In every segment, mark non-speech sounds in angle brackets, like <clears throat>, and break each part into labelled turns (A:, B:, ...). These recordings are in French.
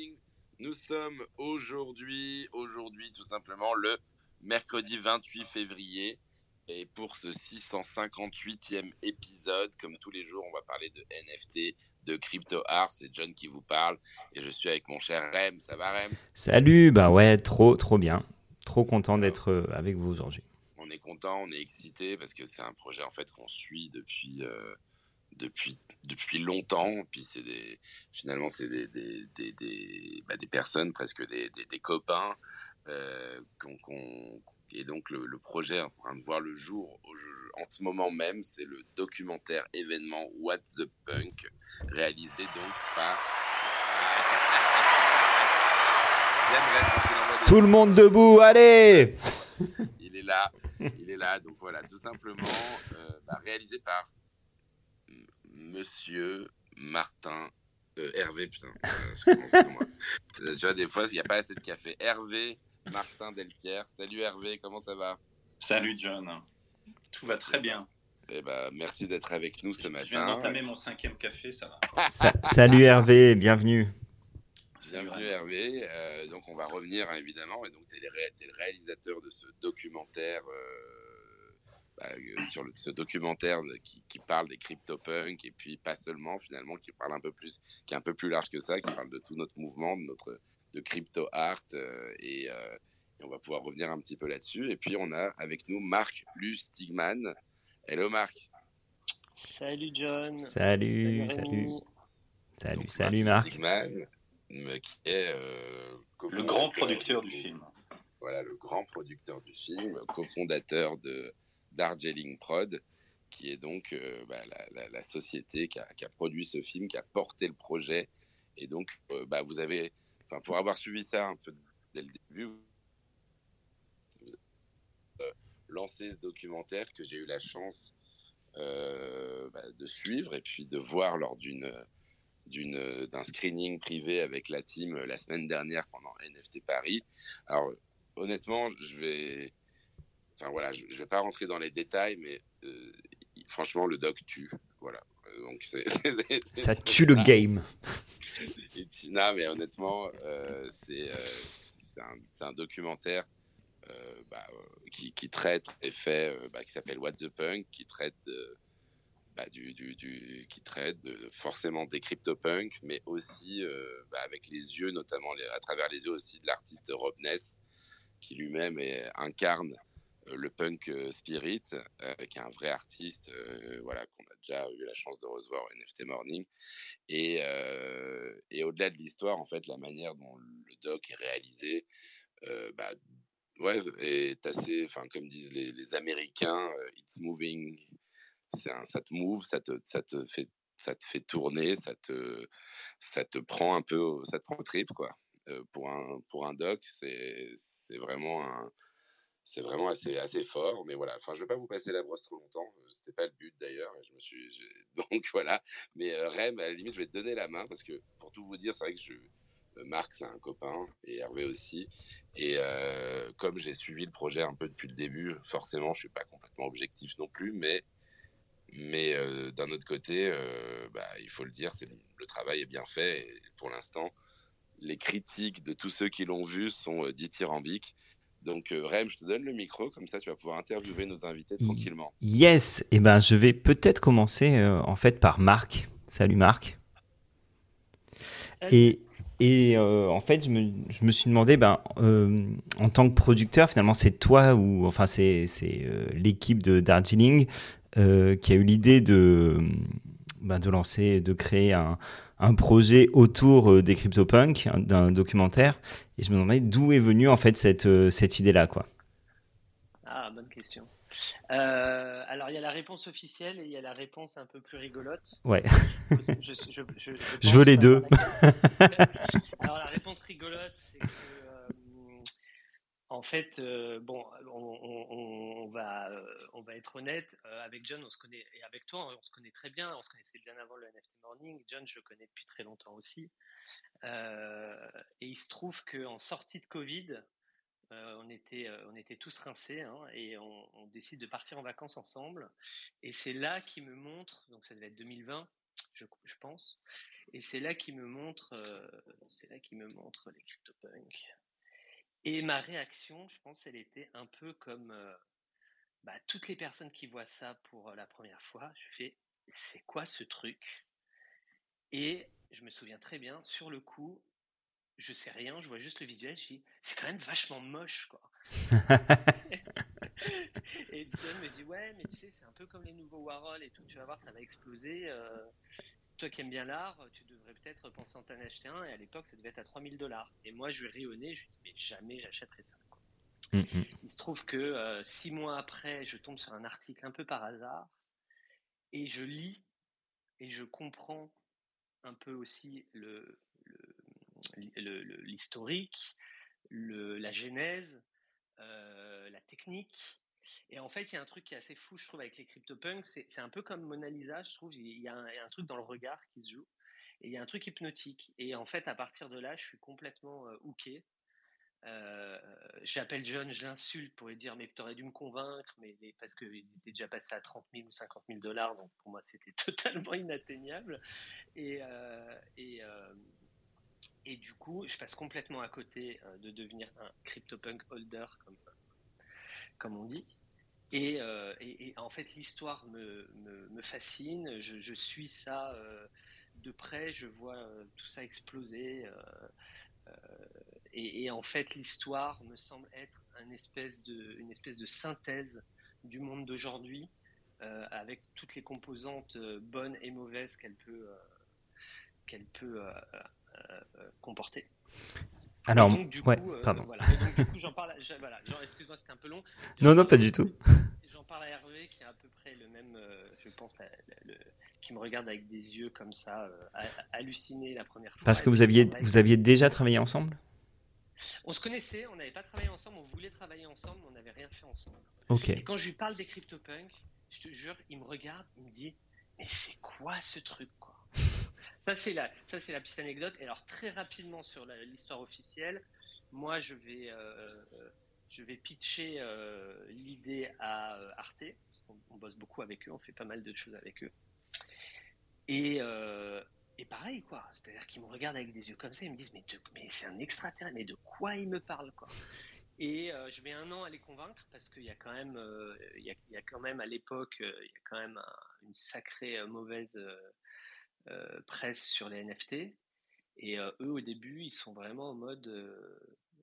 A: Morning. Nous sommes aujourd'hui, aujourd'hui tout simplement le mercredi 28 février. Et pour ce 658e épisode, comme tous les jours, on va parler de NFT, de crypto art. C'est John qui vous parle. Et je suis avec mon cher Rem. Ça va, Rem?
B: Salut, bah ouais, trop, trop bien. Trop content d'être euh, avec vous aujourd'hui.
A: On est content, on est excité parce que c'est un projet en fait qu'on suit depuis. Euh, depuis, depuis longtemps. Puis c'est des, finalement, c'est des, des, des, des, bah, des personnes, presque des, des, copains, euh, qu'on, et donc le, le, projet est en train de voir le jour en ce moment même. C'est le documentaire événement What's the Punk, réalisé donc par. <laughs>
B: Tout le monde debout, allez
A: Il est là, il est là. Donc voilà, tout simplement euh, bah, réalisé par Monsieur Martin euh, Hervé, putain. Euh, <laughs> tu vois, des fois, il n'y a pas assez de café. Hervé Martin Delpierre. Salut Hervé, comment ça va?
C: Salut John. Tout va très bien.
A: Eh ben, merci d'être avec nous ce matin. Je
C: viens d'entamer mon cinquième café, ça va.
B: salut Hervé, bienvenue.
A: Bienvenue Hervé. Euh, donc on va revenir hein, évidemment. Et donc tu es, le réalisateur de ce documentaire euh, sur ce documentaire qui, parle des CryptoPunks et puis pas seulement finalement, qui parle un peu plus, qui est un peu plus large que ça, qui parle de tout notre mouvement, de notre de crypto art euh, et, euh, et, on va pouvoir revenir un petit peu là-dessus. Et puis on a avec nous Marc Lustigman. Hello Marc.
D: Salut John.
B: Salut, salut. Salut, salut Marc.
A: Lustigman, qui est
C: le grand producteur du film.
A: Voilà, le grand producteur du film, cofondateur de Darjeeling Prod, qui est donc euh, bah, la, société qui a, produit ce film, qui a porté le projet. Et donc, euh, bah, vous avez, pour avoir suivi ça un peu dès le début, vous avez euh, lancé ce documentaire que j'ai eu la chance bah, de suivre et puis de voir lors d'un screening privé avec la team la semaine dernière pendant NFT Paris. Alors honnêtement, je vais Enfin voilà, je ne vais pas rentrer dans les détails, mais euh, franchement, le doc tue. Voilà. Euh, donc
B: ça tue le game.
A: non, mais honnêtement, euh, c'est un, un, documentaire bah, qui, qui, traite et fait, bah, qui s'appelle What the Punk, qui traite bah, du, du, du, qui traite forcément des CryptoPunk, mais aussi bah, avec les yeux, notamment les, à travers les yeux aussi de l'artiste Rob Ness, qui lui-même incarne le punk euh, spirit, euh, qui est un vrai artiste, voilà, qu'on a déjà eu la chance de recevoir au NFT Morning. Et, et au-delà de l'histoire, en fait, la manière dont le doc est réalisé, bah, ouais, est assez, enfin, comme disent les, les Américains, it's moving, un, ça te move, ça te, ça te fait ça te fait tourner, ça te, ça te prend un peu, ça te prend au trip, quoi. pour, un, pour un doc, c'est vraiment un, c'est vraiment assez, assez fort. Mais voilà, enfin, je ne vais pas vous passer la brosse trop longtemps. Euh, C'était pas le but d'ailleurs. Je me suis, <laughs> donc voilà. Mais euh, Rem, à la limite, je vais te donner la main parce que pour tout vous dire, c'est vrai que je, euh, Marc, c'est un copain et Hervé aussi. Et comme j'ai suivi le projet un peu depuis le début, forcément, je suis pas complètement objectif non plus, mais mais d'un autre côté, bah, il faut le dire, le travail est bien fait. Et pour l'instant, les critiques de tous ceux qui l'ont vu sont dithyrambiques. Donc, euh, Rem, je te donne le micro, comme ça tu vas pouvoir interviewer nos invités tranquillement.
B: Yes, et eh ben, je vais peut-être commencer euh, en fait par Marc. Salut Marc. Et, et euh, en fait, je me, je me, suis demandé, ben, en tant que producteur, finalement, c'est toi ou enfin c'est l'équipe de Darjeeling qui a eu l'idée de, ben, de lancer, de créer un, un projet autour des CryptoPunks, d'un documentaire. Et je me demandais d'où est venue en fait cette, euh, cette idée-là, quoi.
D: Ah, bonne question. Euh, alors, il y a la réponse officielle et il y a la réponse un peu plus rigolote.
B: Ouais. Je, <laughs> je, veux les deux. <laughs>
D: alors, la réponse rigolote, c'est que, euh, en fait, bon, on, va, on va être honnête. avec John, on se connaît, et avec toi, on se connaît très bien. On se connaissait bien avant le NFT Morning. John, je le connais depuis très longtemps aussi. Euh, et il se trouve qu'en sortie de Covid, euh, on, était, euh, on était tous rincés hein, et on, décide de partir en vacances ensemble. Et c'est là qu'il me montre, donc ça devait être 2020, je, je pense. Et c'est là qu'il me montre, c'est là qu'il me montre les CryptoPunks. Et ma réaction, je pense, elle était un peu comme bah, toutes les personnes qui voient ça pour la première fois. Je fais, c'est quoi ce truc? Et je me souviens très bien, sur le coup, je sais rien, je vois juste le visuel, je dis, c'est quand même vachement moche, quoi. <laughs> et John me dit, ouais, mais tu sais, c'est un peu comme les nouveaux Warhol et tout, tu vas voir, ça va exploser. Toi qui aimes bien l'art, tu devrais peut-être penser en t'en acheter un. Et à l'époque, ça devait être à 3000 dollars. Et moi, je lui ai je lui dis, mais jamais j'achèterai ça. Mm, mm. Il se trouve que euh, six mois après, je tombe sur un article un peu par hasard et je lis et je comprends un peu aussi le, l'historique, le, la genèse, euh, la technique. Et en fait, il y a un truc qui est assez fou, je trouve, avec les CryptoPunks. C'est un peu comme Mona Lisa, je trouve. Il y, a un, truc dans le regard qui se joue. Et il y a un truc hypnotique. Et en fait, à partir de là, je suis complètement euh, hooké. Euh, j'appelle John, je l'insulte pour lui dire mais tu aurais dû me convaincre, mais, parce qu'ils étaient déjà passés à 30 000 ou 50 000 dollars, donc pour moi c'était <laughs> totalement inatteignable. Et, euh, euh, et, du coup, je passe complètement à côté de devenir un CryptoPunk holder, comme on dit. Et, et en fait, l'histoire me, me, fascine, je, suis ça de près, je vois tout ça exploser. Et, en fait, l'histoire me semble être une espèce de, une espèce de synthèse du monde d'aujourd'hui, euh, avec toutes les composantes euh, bonnes et mauvaises qu'elle peut, euh, qu'elle peut comporter.
B: Alors, donc, du coup, pardon.
D: Voilà. donc, du coup, j'en parle. Voilà, excuse-moi, c'était un peu long.
B: Non, non, pas du tout. <laughs>
D: J'en parle à Hervé, qui a à peu près le même, je pense, le, qui me regarde avec des yeux comme ça, halluciné la première fois.
B: Parce que vous aviez, vous aviez déjà travaillé ensemble?
D: On se connaissait, on n'avait pas travaillé ensemble, on voulait travailler ensemble, mais on n'avait rien fait ensemble.
B: Et
D: quand je lui parle des CryptoPunks, je te jure, il me regarde, il me dit Mais c'est quoi ce truc quoi? Ça, c'est la, ça, c'est la petite anecdote. Et alors, très rapidement sur l'histoire officielle, moi, je vais, euh, je vais pitcher euh, l'idée à euh, Arte, parce qu'on bosse beaucoup avec eux, on fait pas mal de choses avec eux. Et, et pareil, quoi. C'est-à-dire qu'ils me regardent avec des yeux comme ça, ils me disent Mais, mais c'est un extraterrestre, mais de quoi il me parle, quoi? Et euh, je mets un an à les convaincre parce qu'il y a quand même, euh, il, y a, quand même à l'époque, euh, il y a quand même une sacrée mauvaise presse sur les NFT. Et eux, au début, ils sont vraiment en mode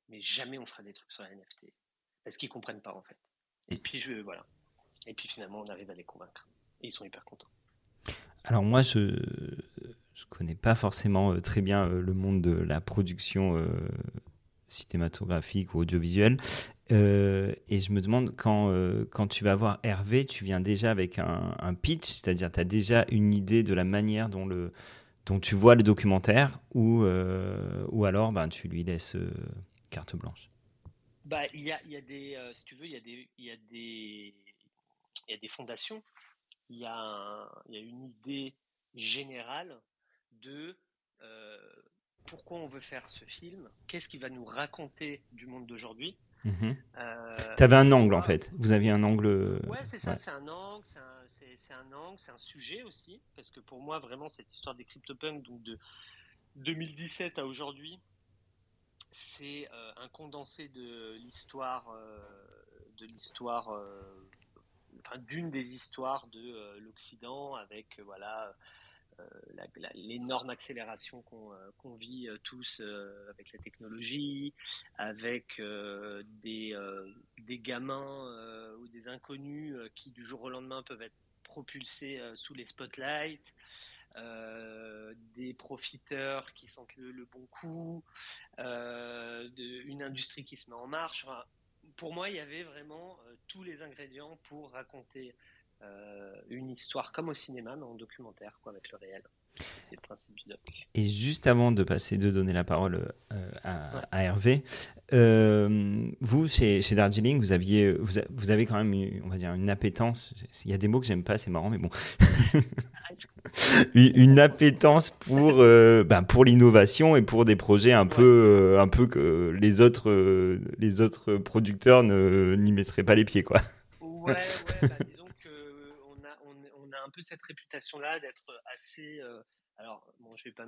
D: Mais jamais on fera des trucs sur les NFT. Parce qu'ils comprennent pas, en fait. Et puis, je, voilà. Et puis finalement, on arrive à les convaincre. Et ils sont hyper contents.
B: Alors moi, je je connais pas forcément euh, très bien euh, le monde de la production euh, cinématographique ou audiovisuelle. et je me demande, quand, quand tu vas voir Hervé, tu viens déjà avec un, pitch, c'est-à-dire tu as déjà une idée de la manière dont, le, dont tu vois le documentaire, ou, ou alors ben, tu lui laisses carte blanche?
D: Bah, il y a, y a des, si tu veux, il y y y a des fondations. Il y y a une idée générale de euh, pourquoi on veut faire ce film, qu'est-ce qui va nous raconter du monde d'aujourd'hui.
B: Mhm. Euh, tu avais un angle en fait, vous aviez un angle.
D: Ouais, c'est ça, c'est un angle, c'est un, angle, c'est un sujet aussi, parce que pour moi, vraiment, cette histoire des CryptoPunks, donc de 2017 à aujourd'hui, c'est euh, un condensé de l'histoire, de l'histoire, d'une des histoires de l'Occident, avec voilà euh, l'énorme accélération qu'on euh, vit euh, tous avec la technologie, avec des, gamins ou des inconnus qui du jour au lendemain peuvent être propulsés sous les spotlights, des profiteurs qui sentent le, bon coup, une industrie qui se met en marche. pour moi, il y avait vraiment tous les ingrédients pour raconter euh, une histoire comme au cinéma, mais en documentaire, quoi, avec le réel. C'est le principe du doc.
B: Et juste avant de passer, de donner la parole euh, à, Hervé, euh, vous, chez, chez, Darjeeling, vous, aviez, vous, avez quand même, on va dire, une appétence. Il y a des mots que j'aime pas, c'est marrant, mais bon. <laughs> une appétence pour, ben, pour l'innovation et pour des projets un peu, un peu que les autres, les autres producteurs n'y mettraient pas les pieds, quoi.
D: Ouais, ouais, bah, disons cette réputation-là d'être assez. alors, bon, je vais pas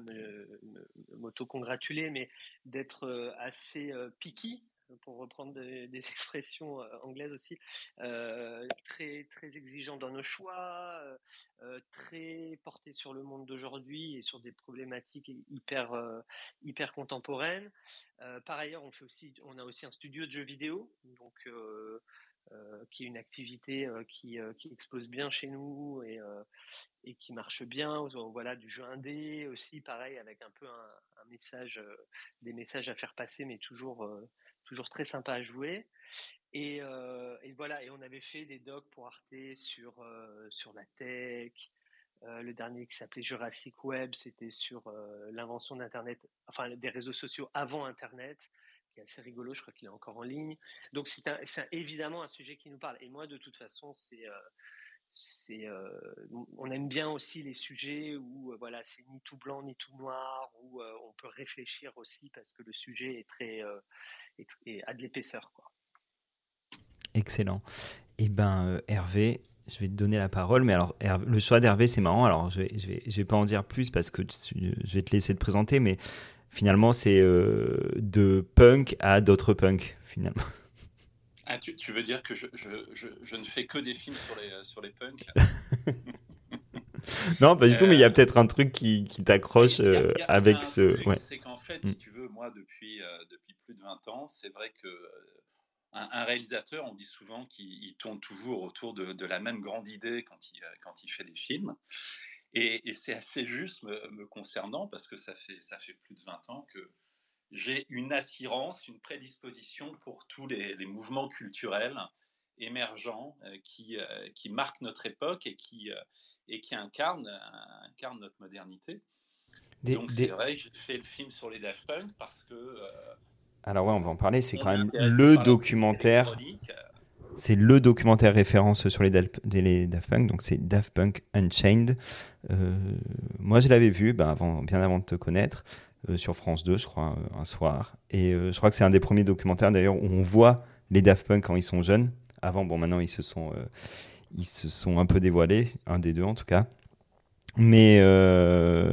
D: m'auto-congratuler, mais d'être assez picky pour reprendre des, <laughs> expressions euh, anglaises aussi, euh, très, très exigeant dans nos choix, euh, très porté sur le monde d'aujourd'hui et sur des problématiques hyper, hyper contemporaines. par ailleurs, on, fait aussi, on a aussi un studio de jeux vidéo, donc qui est une activité qui, qui, explose bien chez nous et, et qui marche bien. Voilà, du jeu indé aussi, pareil, avec un peu un, message, des messages à faire passer, mais toujours toujours très sympa à jouer. Et, euh, et, voilà, et on avait fait des docs pour Arte sur, euh, sur la tech. Euh, le dernier qui s'appelait Jurassic Web, c'était sur l'invention d'Internet, enfin des réseaux sociaux avant Internet, qui est assez rigolo, je crois qu'il est encore en ligne. Donc c'est évidemment un sujet qui nous parle. Et moi, de toute façon, c'est c'est on aime bien aussi les sujets où voilà c'est ni tout blanc ni tout noir où on peut réfléchir aussi parce que le sujet est très a de l'épaisseur.
B: Excellent. Eh ben, euh, Hervé, je vais te donner la parole. Mais alors, le choix d'Hervé, c'est marrant. Alors, je vais, vais pas en dire plus parce que je vais te laisser te présenter. Mais finalement, c'est euh, de punk à d'autres punk, finalement. <laughs>
C: Ah, tu, tu, veux dire que je, je, je, ne fais que des films sur les, euh, sur les punks? <laughs>
B: Non, pas du tout, mais il y a peut-être un truc qui, qui t'accroche avec ce.
C: Ouais. C'est qu'en fait, si mm. tu veux, moi, depuis, depuis de 20 ans, c'est vrai que euh, un, réalisateur, on dit souvent qu'il tourne toujours autour de, la même grande idée quand il, euh, quand il fait des films. Et, c'est assez juste me, concernant parce que ça fait, ça fait plus de 20 ans que j'ai une attirance, une prédisposition pour tous les, mouvements culturels émergents euh, qui, qui marquent notre époque et qui, et qui incarnent, incarnent notre modernité. Donc c'est vrai, j'ai fait le film sur les Daft Punk parce que
B: alors ouais, on va en parler. C'est quand même le documentaire. C'est le documentaire référence sur les, Daft Punk. Donc c'est Daft Punk Unchained. Euh, moi, je l'avais vu ben, bien avant de te connaître euh, sur France 2, je crois, euh, un soir. Et je crois que c'est un des premiers documentaires d'ailleurs où on voit les Daft Punk quand ils sont jeunes. Avant, bon, maintenant ils se sont, ils se sont un peu dévoilés, un des deux en tout cas. Mais, euh,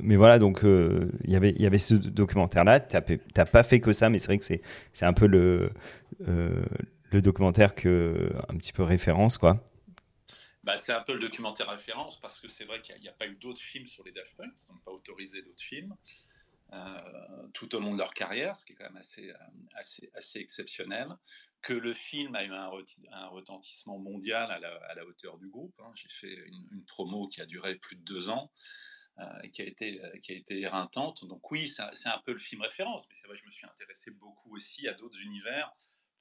B: mais voilà, donc euh, il y avait ce documentaire-là. Tu n'as pas fait que ça, mais c'est vrai que c'est un peu le, euh, le documentaire que, un petit peu référence, quoi.
C: Bah, c'est un peu le documentaire référence parce que c'est vrai qu'il n'y a, pas eu d'autres films sur les Daft ils n'ont pas autorisé d'autres films. Euh, tout au long de leur carrière, ce qui est quand même assez, euh, assez, assez exceptionnel, que le film a eu un, retentissement mondial à la, hauteur du groupe. Hein. J'ai fait une, promo qui a duré plus de deux ans, euh, qui, a été, qui a été éreintante. Donc oui, c'est un peu le film référence, mais c'est vrai, je me suis intéressé beaucoup aussi à d'autres univers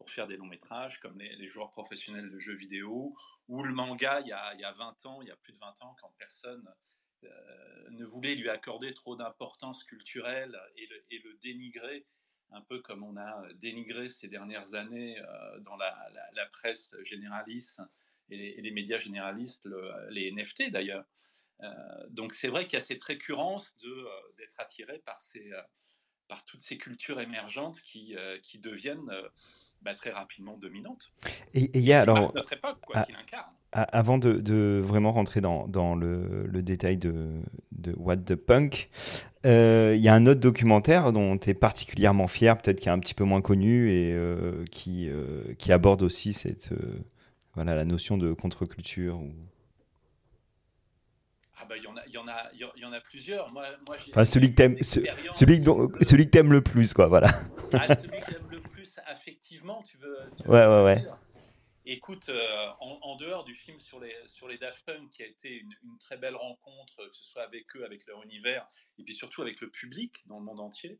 C: pour faire des longs métrages, comme les, joueurs professionnels de jeux vidéo, ou le manga il y, a, il y a 20 ans, il y a plus de 20 ans, quand personne euh, ne voulait lui accorder trop d'importance culturelle et le, dénigrer, un peu comme on a dénigré ces dernières années euh, dans la, presse généraliste et les, médias généralistes, les NFT d'ailleurs. Euh, donc c'est vrai qu'il y a cette récurrence d'être attiré par, ces, par toutes ces cultures émergentes qui, qui deviennent bah, très rapidement dominante.
B: Et il y a alors. Notre époque, quoi, Avant de, de, vraiment rentrer dans, dans le, le, détail de, de What the Punk, euh, il y a un autre documentaire dont tu es particulièrement fier, peut-être qui est un petit peu moins connu et euh, qui, euh, qui aborde aussi cette, voilà, la notion de contre-culture. Ou...
C: Ah bah, il y, en a, y, en a, y en a plusieurs. Moi, moi
B: enfin, celui que t'aimes, celui, celui que le plus, quoi, voilà.
C: Ah, celui que le affectivement, tu veux.
B: ouais, ouais, ouais.
C: Écoute, euh, en, dehors du film sur les, sur les Daft Punk, qui a été une, très belle rencontre, que ce soit avec eux, avec leur univers, et puis surtout avec le public dans le monde entier,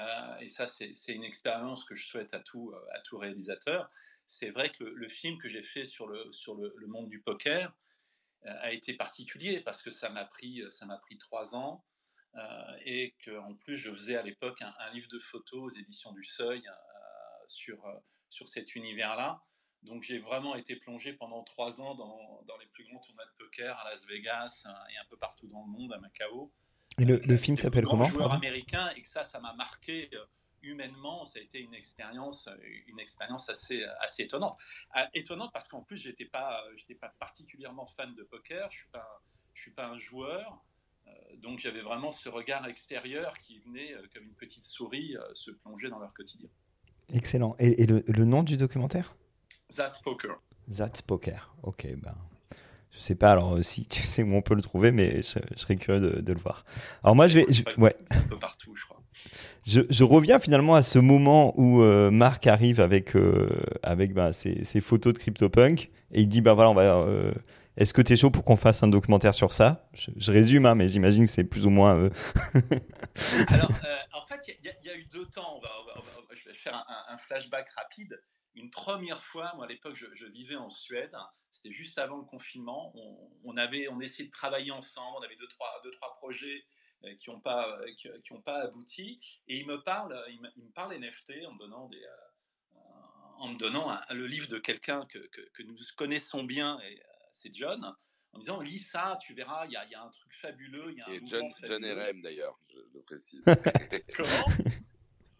C: euh, et ça, c'est une expérience que je souhaite à tout, euh, à tout réalisateur. C'est vrai que le, film que j'ai fait sur, le, sur le, monde du poker a été particulier parce que ça m'a pris, ça pris trois ans. et qu'en plus, je faisais à l'époque un, un, livre de photos aux éditions du Seuil, sur, euh, sur cet univers-là. Donc j'ai vraiment été plongé pendant trois ans dans, dans, les plus grands tournois de poker à Las Vegas euh, et un peu partout dans le monde, à Macao.
B: Et le, le film s'appelle comment
C: joueur américain et que ça, ça m'a marqué. Euh, humainement, ça a été une expérience, une expérience assez, assez étonnante. Ah, étonnante parce qu'en plus, j'étais pas, j'étais pas particulièrement fan de poker. Je suis pas, je suis pas un joueur. donc j'avais vraiment ce regard extérieur qui venait comme une petite souris se plonger dans leur quotidien.
B: Excellent. Et, le, le, nom du documentaire?
C: That's Poker.
B: That's Poker. Ok, ben je sais pas alors euh, si tu sais où on peut le trouver, mais je, serais curieux de, le voir. Alors moi je vais, ouais.
C: Un peu partout, je crois.
B: Je, reviens finalement à ce moment où euh, Marc arrive avec euh, avec bah, ses, photos de CryptoPunk et il dit bah voilà on va. Est-ce que tu es chaud pour qu'on fasse un documentaire sur ça je, résume, hein, mais j'imagine que c'est plus ou moins.
C: Alors, en fait, il y, a eu deux temps. je vais faire un flashback rapide. Une première fois, moi à l'époque, je, vivais en Suède. C'était juste avant le confinement. On, avait, on essayait de travailler ensemble. On avait deux trois, deux, trois projets euh, qui n'ont pas, euh, qui, ont pas abouti. Et il me parle, il me, parle NFT en me donnant des, euh, en me donnant le livre de quelqu'un que, que, nous connaissons bien, et c'est John, en disant lis ça, tu verras, il y, y, a un truc fabuleux. Y a un
A: et John, John RM d'ailleurs, je le précise. <laughs>
C: Comment?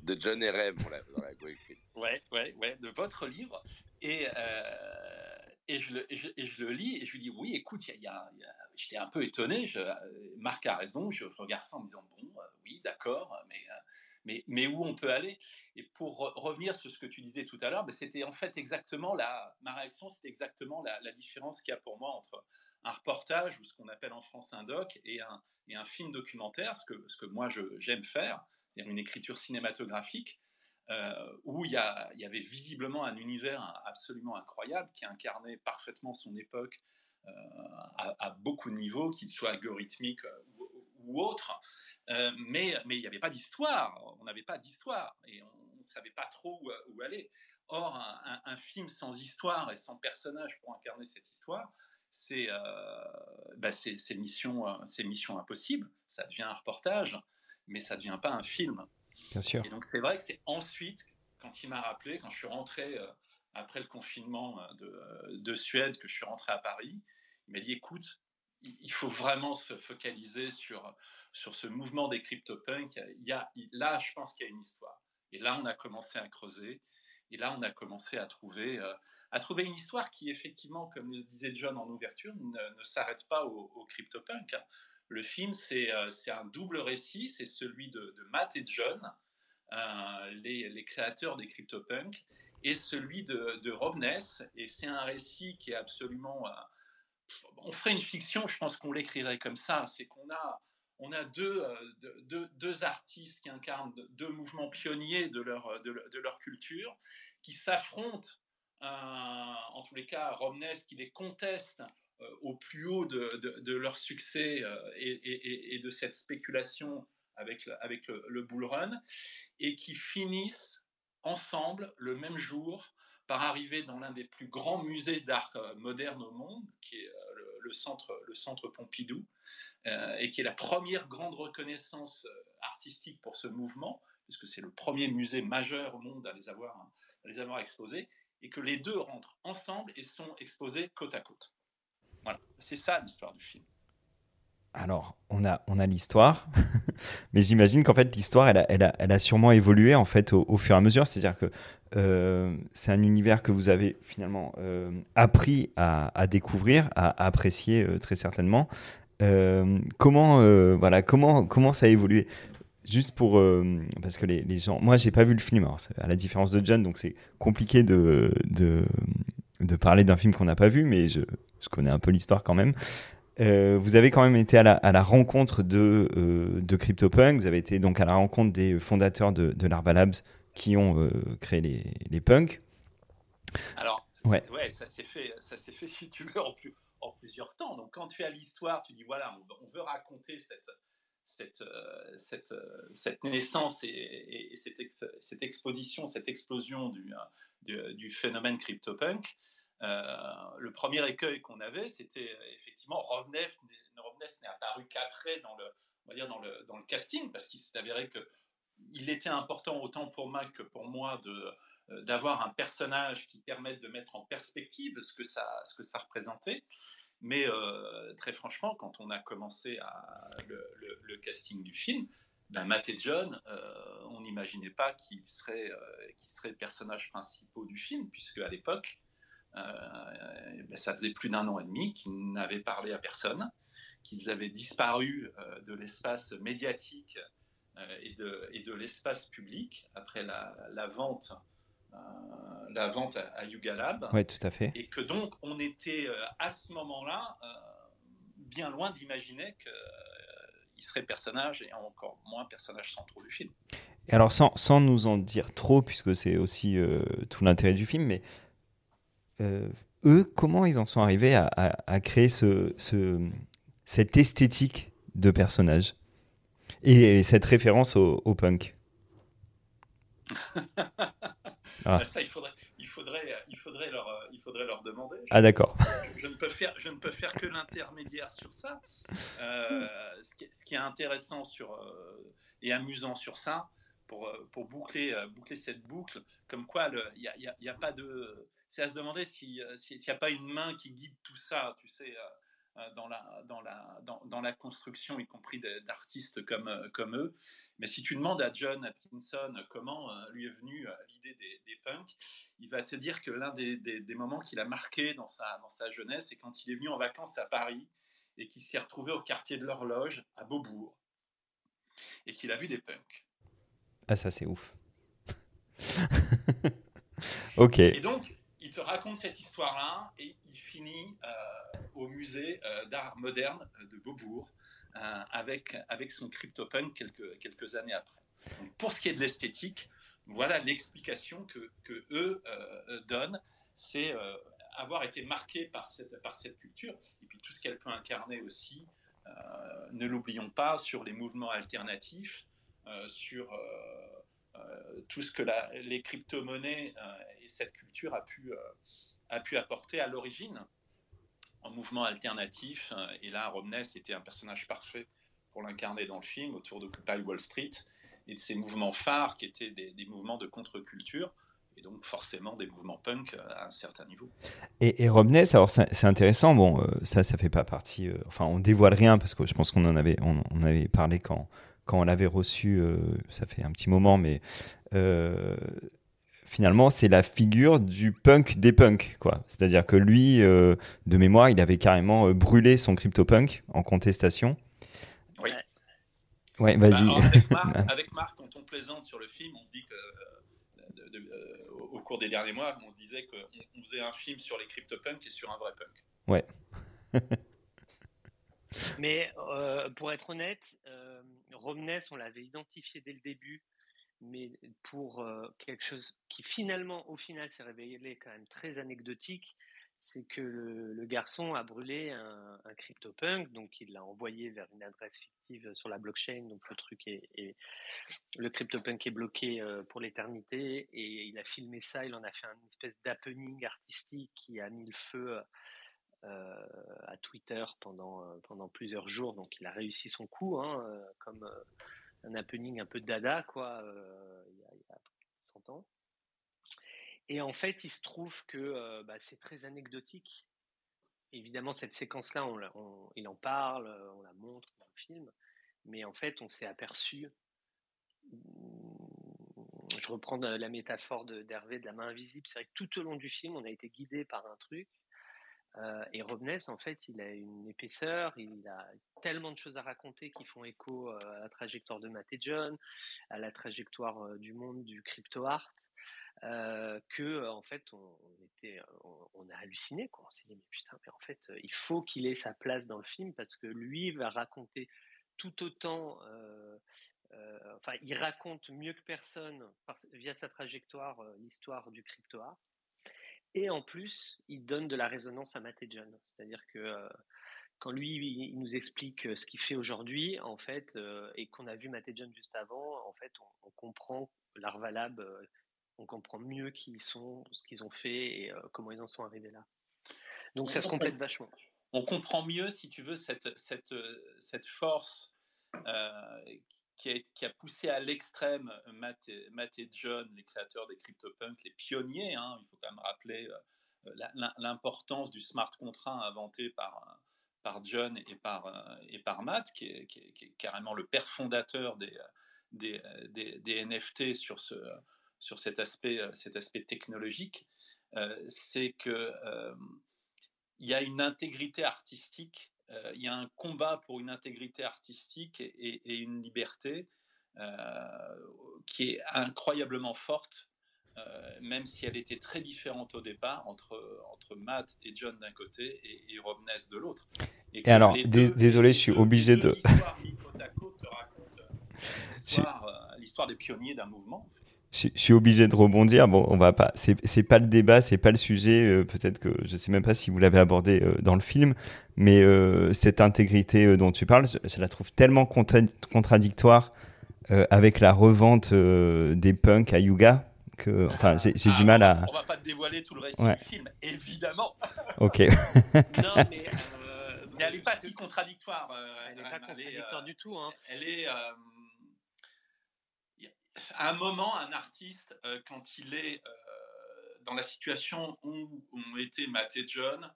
A: De John RM, on l'a
C: coécrit. Ouais, ouais, ouais, de votre livre. Et, euh, et, je le, et, je, le, lis et je lui dis oui, écoute, y a, j'étais un peu étonné. Je, Marc a raison. Je regarde ça en me disant bon, euh, oui, d'accord, mais, euh, mais, mais où on peut aller? Et pour revenir sur ce que tu disais tout à l'heure, ben, c'était en fait exactement la, ma réaction, c'était exactement la, la différence qu'il y a pour moi entre un reportage ou ce qu'on appelle en France un doc et un, et un film documentaire, ce que, ce que moi j'aime faire c'est-à-dire une écriture cinématographique, euh, où il y, avait visiblement un univers absolument incroyable qui incarnait parfaitement son époque euh, à, beaucoup de niveaux, qu'il soit algorithmique euh, ou, autre. mais, mais il n'y avait pas d'histoire, on n'avait pas d'histoire et on ne savait pas trop où, aller. Or, un, film sans histoire et sans personnage pour incarner cette histoire, c'est bah mission, mission impossible, ça devient un reportage mais ça ne devient pas un film.
B: Bien sûr.
C: Et donc c'est vrai que c'est ensuite, quand il m'a rappelé, quand je suis rentré euh, après le confinement euh, de, euh, de, Suède, que je suis rentré à Paris, il m'a dit écoute, il faut vraiment se focaliser sur, sur ce mouvement des CryptoPunks. Il y a, là, je pense qu'il y a une histoire. Et là, on a commencé à creuser. Et là, on a commencé à trouver, à trouver une histoire qui, effectivement, comme le disait John en ouverture, ne, ne s'arrête pas au, au CryptoPunk. Le film, euh, c'est un double récit, c'est celui de, Matt et John, euh, les, créateurs des CryptoPunk, et celui de, de Rob Ness, et c'est un récit qui est absolument... Euh, on ferait une fiction, je pense qu'on l'écrirait comme ça, c'est qu'on a, deux, artistes qui incarnent deux mouvements pionniers de leur, culture, qui s'affrontent, en tous les cas, Ness qui les conteste au plus haut de, leur succès euh, et, de cette spéculation avec, le, le, bull run, et qui finissent ensemble le même jour par arriver dans l'un des plus grands musées d'art euh, moderne au monde, qui est le, centre, le centre Pompidou, et qui est la première grande reconnaissance artistique pour ce mouvement, puisque c'est le premier musée majeur au monde à les avoir exposés, et que les deux rentrent ensemble et sont exposés côte à côte. Voilà, c'est ça l'histoire du film.
B: Alors, on a, on a l'histoire, <laughs> mais j'imagine qu'en fait, l'histoire, elle a, elle, a, elle a, sûrement évolué en fait au, fur et à mesure. C'est-à-dire que euh, c'est un univers que vous avez finalement euh, appris à, découvrir, à, apprécier euh, très certainement. comment, voilà, comment, comment ça a évolué? Juste pour. parce que les, les gens. Moi, j'ai pas vu le film, à la différence de John, donc c'est compliqué de, de, de parler d'un film qu'on n'a pas vu, mais je, je connais un peu l'histoire quand même. Euh, vous avez quand même été à la, à la rencontre de, euh, de CryptoPunk, vous avez été donc à la rencontre des fondateurs de, de Larva Labs qui ont euh, créé les, les punks.
C: Alors, ouais. ouais ça s'est fait, ça fait, <laughs> si tu veux, en, plus, en, plusieurs temps. Donc, quand tu as l'histoire, tu dis voilà, on, veut raconter cette, cette, cette, cette naissance et, et cette, cette, exposition, cette explosion du, du, du phénomène CryptoPunk. Euh, le premier écueil qu'on avait, c'était euh, effectivement Rovnef, n'est apparu qu'après dans le, on va dire dans le, casting, parce qu'il s'est avéré que il était important autant pour Mac que pour moi de euh, d'avoir un personnage qui permette de mettre en perspective ce que ça, ce que ça représentait. Mais très franchement, quand on a commencé le, casting du film, ben, Matt et John, on n'imaginait pas qu'ils seraient, seraient les personnages principaux du film, puisque à l'époque, ben, ça faisait plus d'un an et demi qu'ils n'avaient parlé à personne, qu'ils avaient disparu de l'espace médiatique et de, et de l'espace public après la, la vente euh, la vente à, Yuga Lab.
B: Oui, tout à fait.
C: Et que donc, on était euh, à ce moment-là euh, bien loin d'imaginer qu'il serait personnage et encore moins personnage central du film.
B: Et alors, sans, sans, nous en dire trop, puisque c'est aussi tout l'intérêt du film, mais eux, comment ils en sont arrivés à, à, créer ce, ce, cette esthétique de personnage et, cette référence au, au punk <laughs>
C: Ah. Ça, il faudrait, il faudrait, il faudrait, leur, euh, il faudrait leur demander.
B: ah d'accord.
C: Je, ne peux faire, je ne peux faire que l'intermédiaire sur ça. Euh, ce, qui est, ce, qui est, intéressant sur, euh, et amusant sur ça, pour, pour boucler, boucler cette boucle, comme quoi il n'y a, pas de... C'est à se demander s'il n'y a pas une main qui guide tout ça, tu sais euh, dans la, construction, y compris d'artistes comme, euh, eux. Mais si tu demandes à John Atkinson comment euh, lui est venue l'idée des, punks, il va te dire que l'un des, des, moments qu'il a marqué dans sa, dans sa jeunesse, c'est quand il est venu en vacances à Paris et qu'il s'est retrouvé au quartier de l'horloge à Beaubourg et qu'il a vu des punks.
B: Ah ça c'est ouf. <laughs> ok.
C: Et donc, il te raconte cette histoire-là et il finit au musée euh, d'art moderne euh, de Beaubourg euh, avec, avec son CryptoPunk quelques, quelques années après. pour ce qui est de l'esthétique, voilà l'explication que, que, eux donnent, c'est avoir été marqué par cette, par cette culture et puis tout ce qu'elle peut incarner aussi. ne l'oublions pas sur les mouvements alternatifs, sur tout ce que les crypto-monnaies et cette culture a pu, a pu apporter à l'origine en mouvement alternatif. Euh, et là, Romney, était un personnage parfait pour l'incarner dans le film, autour d'Occupy Wall Street, et de ces mouvements phares qui étaient des, mouvements de contre-culture, et donc forcément des mouvements punk euh, à un certain niveau.
B: Et, et alors c'est intéressant, bon, euh, ça, ça fait pas partie, enfin, on dévoile rien, parce que je pense qu'on en avait, on, avait parlé quand, quand on l'avait reçu, ça fait un petit moment, mais finalement, c'est la figure du punk des punks, quoi. C'est-à-dire que lui, euh, de mémoire, il avait carrément euh, brûlé son CryptoPunk en contestation.
C: Oui.
B: Ouais, vas-y.
C: Bah, <laughs> avec, Marc, quand on plaisante sur le film, on se dit que euh, au cours des derniers mois, on se disait qu'on faisait un film sur les CryptoPunks et sur un vrai punk.
B: Ouais. <laughs>
D: Mais pour être honnête, Romness, on l'avait identifié dès le début mais pour quelque chose qui finalement, au final, s'est révélé quand même très anecdotique, c'est que le, garçon a brûlé un, un CryptoPunk, donc il l'a envoyé vers une adresse fictive sur la blockchain, donc le truc est, le CryptoPunk est bloqué pour l'éternité, et il a filmé ça, il en a fait une espèce d'happening artistique qui a mis le feu Twitter pendant, pendant plusieurs jours, donc il a réussi son coup, hein, comme un happening un peu dada, quoi, euh, il, y a, 100 ans. Et en fait, il se trouve que euh, bah, c'est très anecdotique. Évidemment, cette séquence-là, on, il en parle, euh, on la montre dans le film, mais en fait, on s'est aperçu. Je reprends la métaphore d'Hervé de, la main invisible. C'est vrai que tout au long du film, on a été guidé par un truc euh, et Robness, en fait, il a une épaisseur, il a tellement de choses à raconter qui font écho euh, à la trajectoire de Matt et John, à la trajectoire euh, du monde du crypto art, que en fait, on, était, on, a halluciné. Quoi. On s'est dit mais putain, mais en fait, il faut qu'il ait sa place dans le film parce que lui va raconter tout autant. enfin, il raconte mieux que personne via sa trajectoire l'histoire du crypto art. Et en plus, il donne de la résonance à Matt et John. C'est-à-dire que euh, quand lui, il nous explique euh, ce qu'il fait aujourd'hui, en fait, euh, et qu'on a vu Matt et John juste avant, en fait, on, comprend l'Arvalab, on comprend mieux qui ils sont, ce qu'ils ont fait et comment ils en sont arrivés là. Donc ça se complète vachement.
C: On comprend mieux, si tu veux, cette, cette, cette force qui a, poussé à l'extrême euh, Matt et, John, les créateurs des CryptoPunks, les pionniers. Hein, il faut quand même rappeler euh, l'importance du smart contract inventé par, par John et par, et par Matt, qui est, carrément le père fondateur des, des, des, NFT sur, ce, sur cet, aspect, cet aspect technologique, c'est que il y a une intégrité artistique, il y a un combat pour une intégrité artistique et, et une liberté qui est incroyablement forte euh, même si elle était très différente au départ entre, entre Matt et John d'un côté et, et Rob Ness de l'autre.
B: Et, alors, désolé, je suis obligé de. <laughs>
C: L'histoire des pionniers d'un mouvement.
B: Je, suis obligé de rebondir. Bon, on va pas. C'est pas le débat, c'est pas le sujet. Euh, peut-être que je sais même pas si vous l'avez abordé euh, dans le film, mais cette intégrité dont tu parles, je, la trouve tellement contradictoire avec la revente des punks à Yuga enfin, j'ai du ah, mal à.
C: On va pas te dévoiler tout le reste du film, évidemment.
B: Ok. <laughs>
D: non, <laughs> mais,
C: euh, mais, elle n'est pas si contradictoire. Euh,
D: elle n'est pas contradictoire du tout. Hein.
C: Elle est. Euh, à un moment, un artiste, quand il est dans la situation où ont été Matt et John,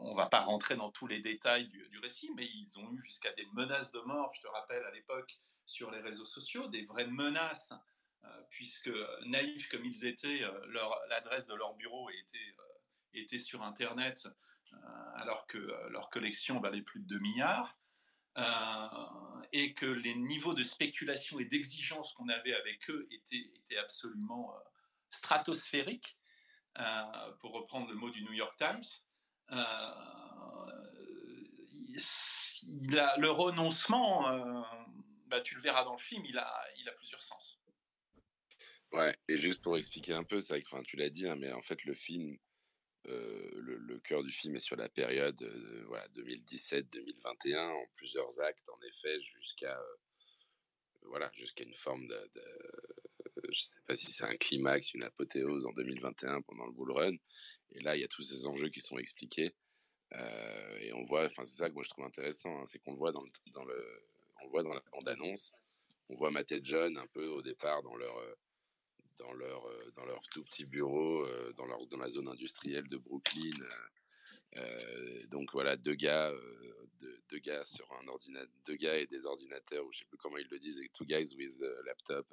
C: on va pas rentrer dans tous les détails du, récit, mais ils ont eu jusqu'à des menaces de mort, je te rappelle, à l'époque, sur les réseaux sociaux, des vraies menaces euh, puisque naïfs comme ils étaient, euh, l'adresse de leur bureau était, euh, était sur Internet, alors que leur collection valait plus de 2 milliards. Et que les niveaux de spéculation et d'exigence qu'on avait avec eux étaient, étaient absolument stratosphériques, pour reprendre le mot du New York Times. Il le renoncement, bah, tu le verras dans le film, il a, il a plusieurs sens.
A: Ouais, et juste pour expliquer un peu, c'est enfin, tu l'as dit, hein, mais en fait, le film, euh, le, cœur du film est sur la période euh, voilà, 2017-2021, en plusieurs actes, en effet, jusqu'à euh, voilà, jusqu'à une forme de, je sais pas si c'est un climax, une apothéose en 2021 pendant le bull run. Et là, il y a tous ces enjeux qui sont expliqués. et on voit, enfin, c'est ça que moi je trouve intéressant, hein, c'est qu'on le voit dans dans le, on voit dans la bande-annonce. On voit Matt et John un peu au départ dans leur dans leur, euh, dans leur tout petit bureau, euh, dans, leur, dans la zone industrielle de Brooklyn. Euh, donc voilà, deux gars, deux, gars sur un ordinateur, deux gars et des ordinateurs, ou je sais plus comment ils le disent, two guys with laptop,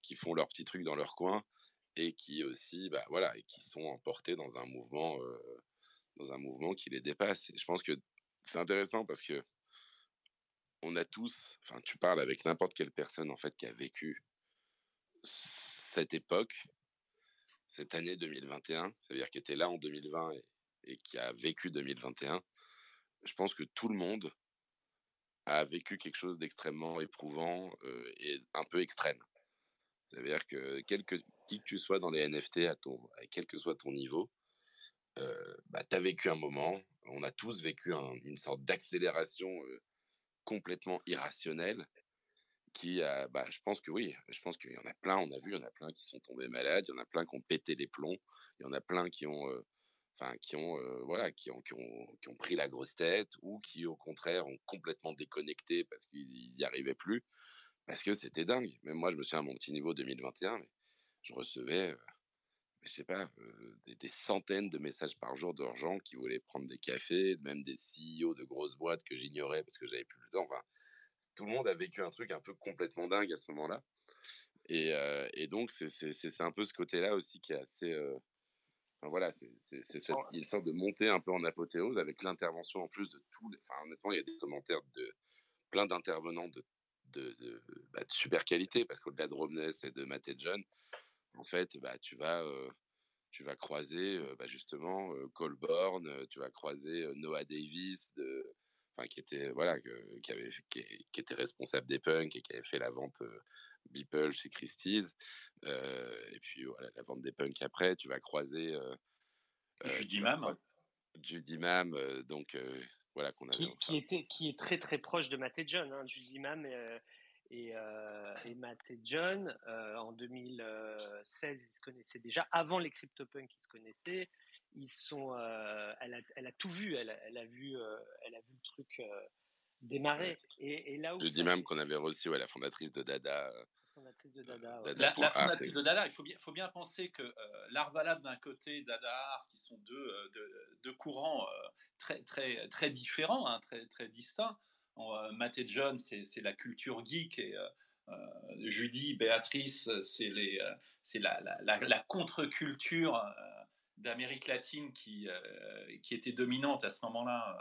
A: qui font leur petit truc dans leur coin et qui aussi, bah voilà, et qui sont emportés dans un mouvement, dans un mouvement qui les dépasse. Je pense que c'est intéressant parce que on a tous, enfin, tu parles avec n'importe quelle personne en fait qui a vécu cette époque, cette année 2021, c'est-à-dire qui était là en 2020 et, qui a vécu 2021, je pense que tout le monde a vécu quelque chose d'extrêmement éprouvant euh, et un peu extrême. C'est-à-dire que qui que tu sois dans les NFT, à, ton, quel que soit ton niveau, euh, bah, tu as vécu un moment, on a tous vécu une sorte d'accélération euh, complètement irrationnelle qui bah, je pense que oui, je pense qu'il y en a plein, on a vu, il y en a plein qui sont tombés malades, il y en a plein qui ont pété les plombs, il y en a plein qui ont, enfin, qui ont, voilà, qui ont, qui ont, qui ont, pris la grosse tête ou qui, au contraire, ont complètement déconnecté parce qu'ils n'y arrivaient plus, parce que c'était dingue. Même moi, je me souviens à mon petit niveau 2021, mais je recevais, je sais pas, des, centaines de messages par jour de gens qui voulaient prendre des cafés, même des CEO de grosses boîtes que j'ignorais parce que j'avais plus le temps. Tout le monde a vécu un truc un peu complètement dingue à ce moment-là. Et, euh, et, donc, c'est un peu ce côté-là aussi qui est assez. Euh, voilà, c'est une sorte de montée un peu en apothéose avec l'intervention en plus de tous les. Enfin, honnêtement, il y a des commentaires de plein d'intervenants de, de, bah, de, super qualité parce qu'au-delà de Romney et de Matt et John, en fait, bah, tu vas. Euh, tu vas croiser bah, justement Colborn, tu vas croiser Noah Davis de, qui était voilà, qui, avait, qui, était responsable des punks et qui avait fait la vente Beeple chez Christie's. et puis voilà, la vente des punks après, tu vas croiser
C: Judy Mam.
A: Judy Mam, donc voilà qu'on
D: avait. Qui, était, qui est très très proche de Matt et John, hein, Judy Mam. Et, et, Matt et John, en 2016, ils se connaissaient déjà. Avant les CryptoPunks, ils se connaissaient ils sont, euh, elle, a, elle, a, tout vu, elle, elle, a vu, euh, elle a vu le truc euh, démarrer. Et, et, là où
A: je dis même qu'on avait reçu la fondatrice de Dada
D: fondatrice de Dada.
C: La, fondatrice de Dada, il faut bien, faut bien penser que l'art valable d'un côté, Dada Art, qui sont deux, deux, courants très, très, très différents, hein, très, très distincts. Matt et John, c'est la culture geek et Judy, Béatrice, c'est la, la, la contre-culture d'Amérique latine qui, euh, qui était dominante à ce moment-là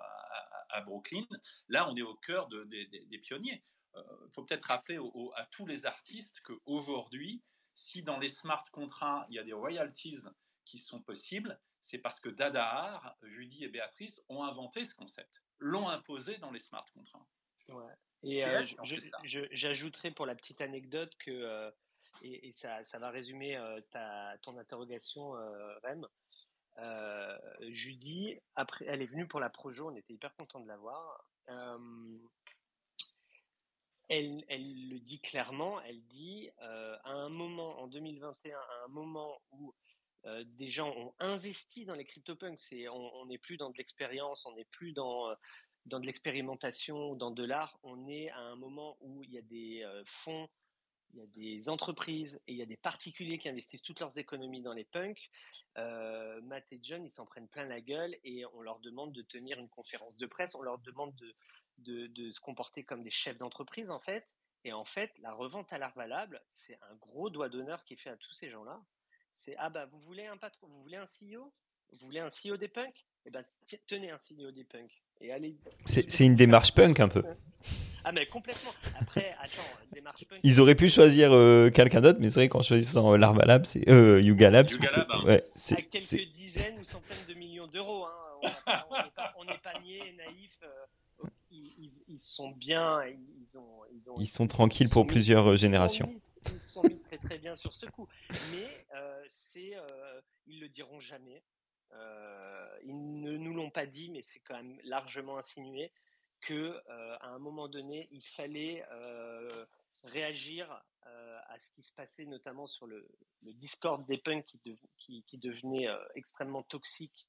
C: à, Brooklyn. Là, on est au cœur de, des pionniers. Il euh, faut peut-être rappeler à tous les artistes qu'aujourd'hui, si dans les smart contrats, il y a des royalties qui sont possibles, c'est parce que Dada Judy et Béatrice ont inventé ce concept, l'ont imposé dans les smart contrats.
D: Ouais. Et euh, j'ajouterai pour la petite anecdote que, et, ça, ça, va résumer ta, ton interrogation, Rem, euh, Judy, après, elle est venue pour la Projo, on était hyper content de la voir. Euh, elle, elle, le dit clairement, elle dit euh, à un moment en 2021, à un moment où des gens ont investi dans les CryptoPunks, et on n'est plus dans de l'expérience, on n'est plus dans, dans de l'expérimentation, dans de l'art, on est à un moment où il y a des fonds il y a des entreprises et il y a des particuliers qui investissent toutes leurs économies dans les punks. Euh, Matt et John, ils s'en prennent plein la gueule et on leur demande de tenir une conférence de presse, on leur demande de, de, se comporter comme des chefs d'entreprise en fait. Et en fait, la revente à l'art valable, c'est un gros doigt d'honneur qui est fait à tous ces gens-là. C'est ah bah vous voulez un patron, vous voulez un CEO, vous voulez un CEO des punks, eh ben tenez un CEO des punks et allez.
B: C'est une démarche punk un peu.
D: Ah, mais complètement. Après, attends, démarche punk.
B: Ils auraient pu choisir euh, quelqu'un d'autre, mais c'est vrai qu'en choisissant euh, Larva Lab, c'est euh, Yuga Lab.
C: Yuga Lab,
D: hein. ouais, c'est, à quelques dizaines ou centaines de millions d'euros. Hein. On n'est pas, niais, naïfs. Euh, ils, ils, sont bien. Ils, ont,
B: ils, ont, ils sont tranquilles pour plusieurs générations.
D: Ils se sont mis très très bien sur ce coup. Mais c'est, ils le diront jamais. ils ne nous l'ont pas dit, mais c'est quand même largement insinué que euh, à un moment donné, il fallait euh, réagir euh, à ce qui se passait notamment sur le, Discord des punks qui, qui, devenait extrêmement toxique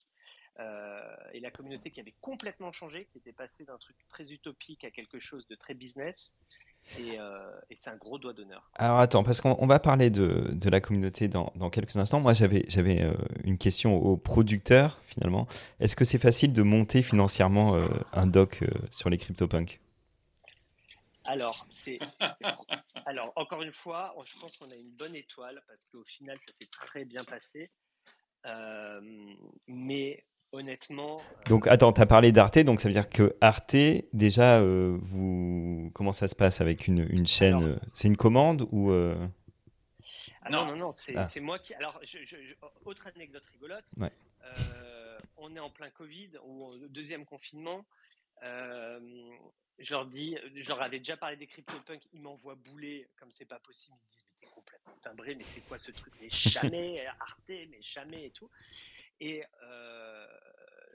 D: et la communauté qui avait complètement changé, qui était passée d'un truc très utopique à quelque chose de très business. Euh, et, c'est un gros doigt d'honneur.
B: Alors attends, parce qu'on va parler de, de, la communauté dans, dans, quelques instants. Moi, j'avais euh, une question aux producteurs, finalement. Est-ce que c'est facile de monter financièrement euh, un doc sur les CryptoPunks?
D: Alors, c'est. <laughs> Alors, encore une fois, je pense qu'on a une bonne étoile parce qu'au final, ça s'est très bien passé. mais honnêtement.
B: Euh, donc, attends, tu as parlé d'Arte, donc ça veut dire que Arte, déjà, euh, vous... comment ça se passe avec une, une chaîne euh, C'est une commande ou.
D: Ah non, non, non, ah. c'est moi qui. Alors, autre anecdote rigolote. on est en plein Covid ou deuxième confinement. je leur dis, je leur avais déjà parlé des CryptoPunks, ils m'envoient bouler comme c'est pas possible. Ils me disent, mais t'es complètement timbré, mais c'est quoi ce truc? Mais <laughs> jamais, Arte, mais jamais et tout. Et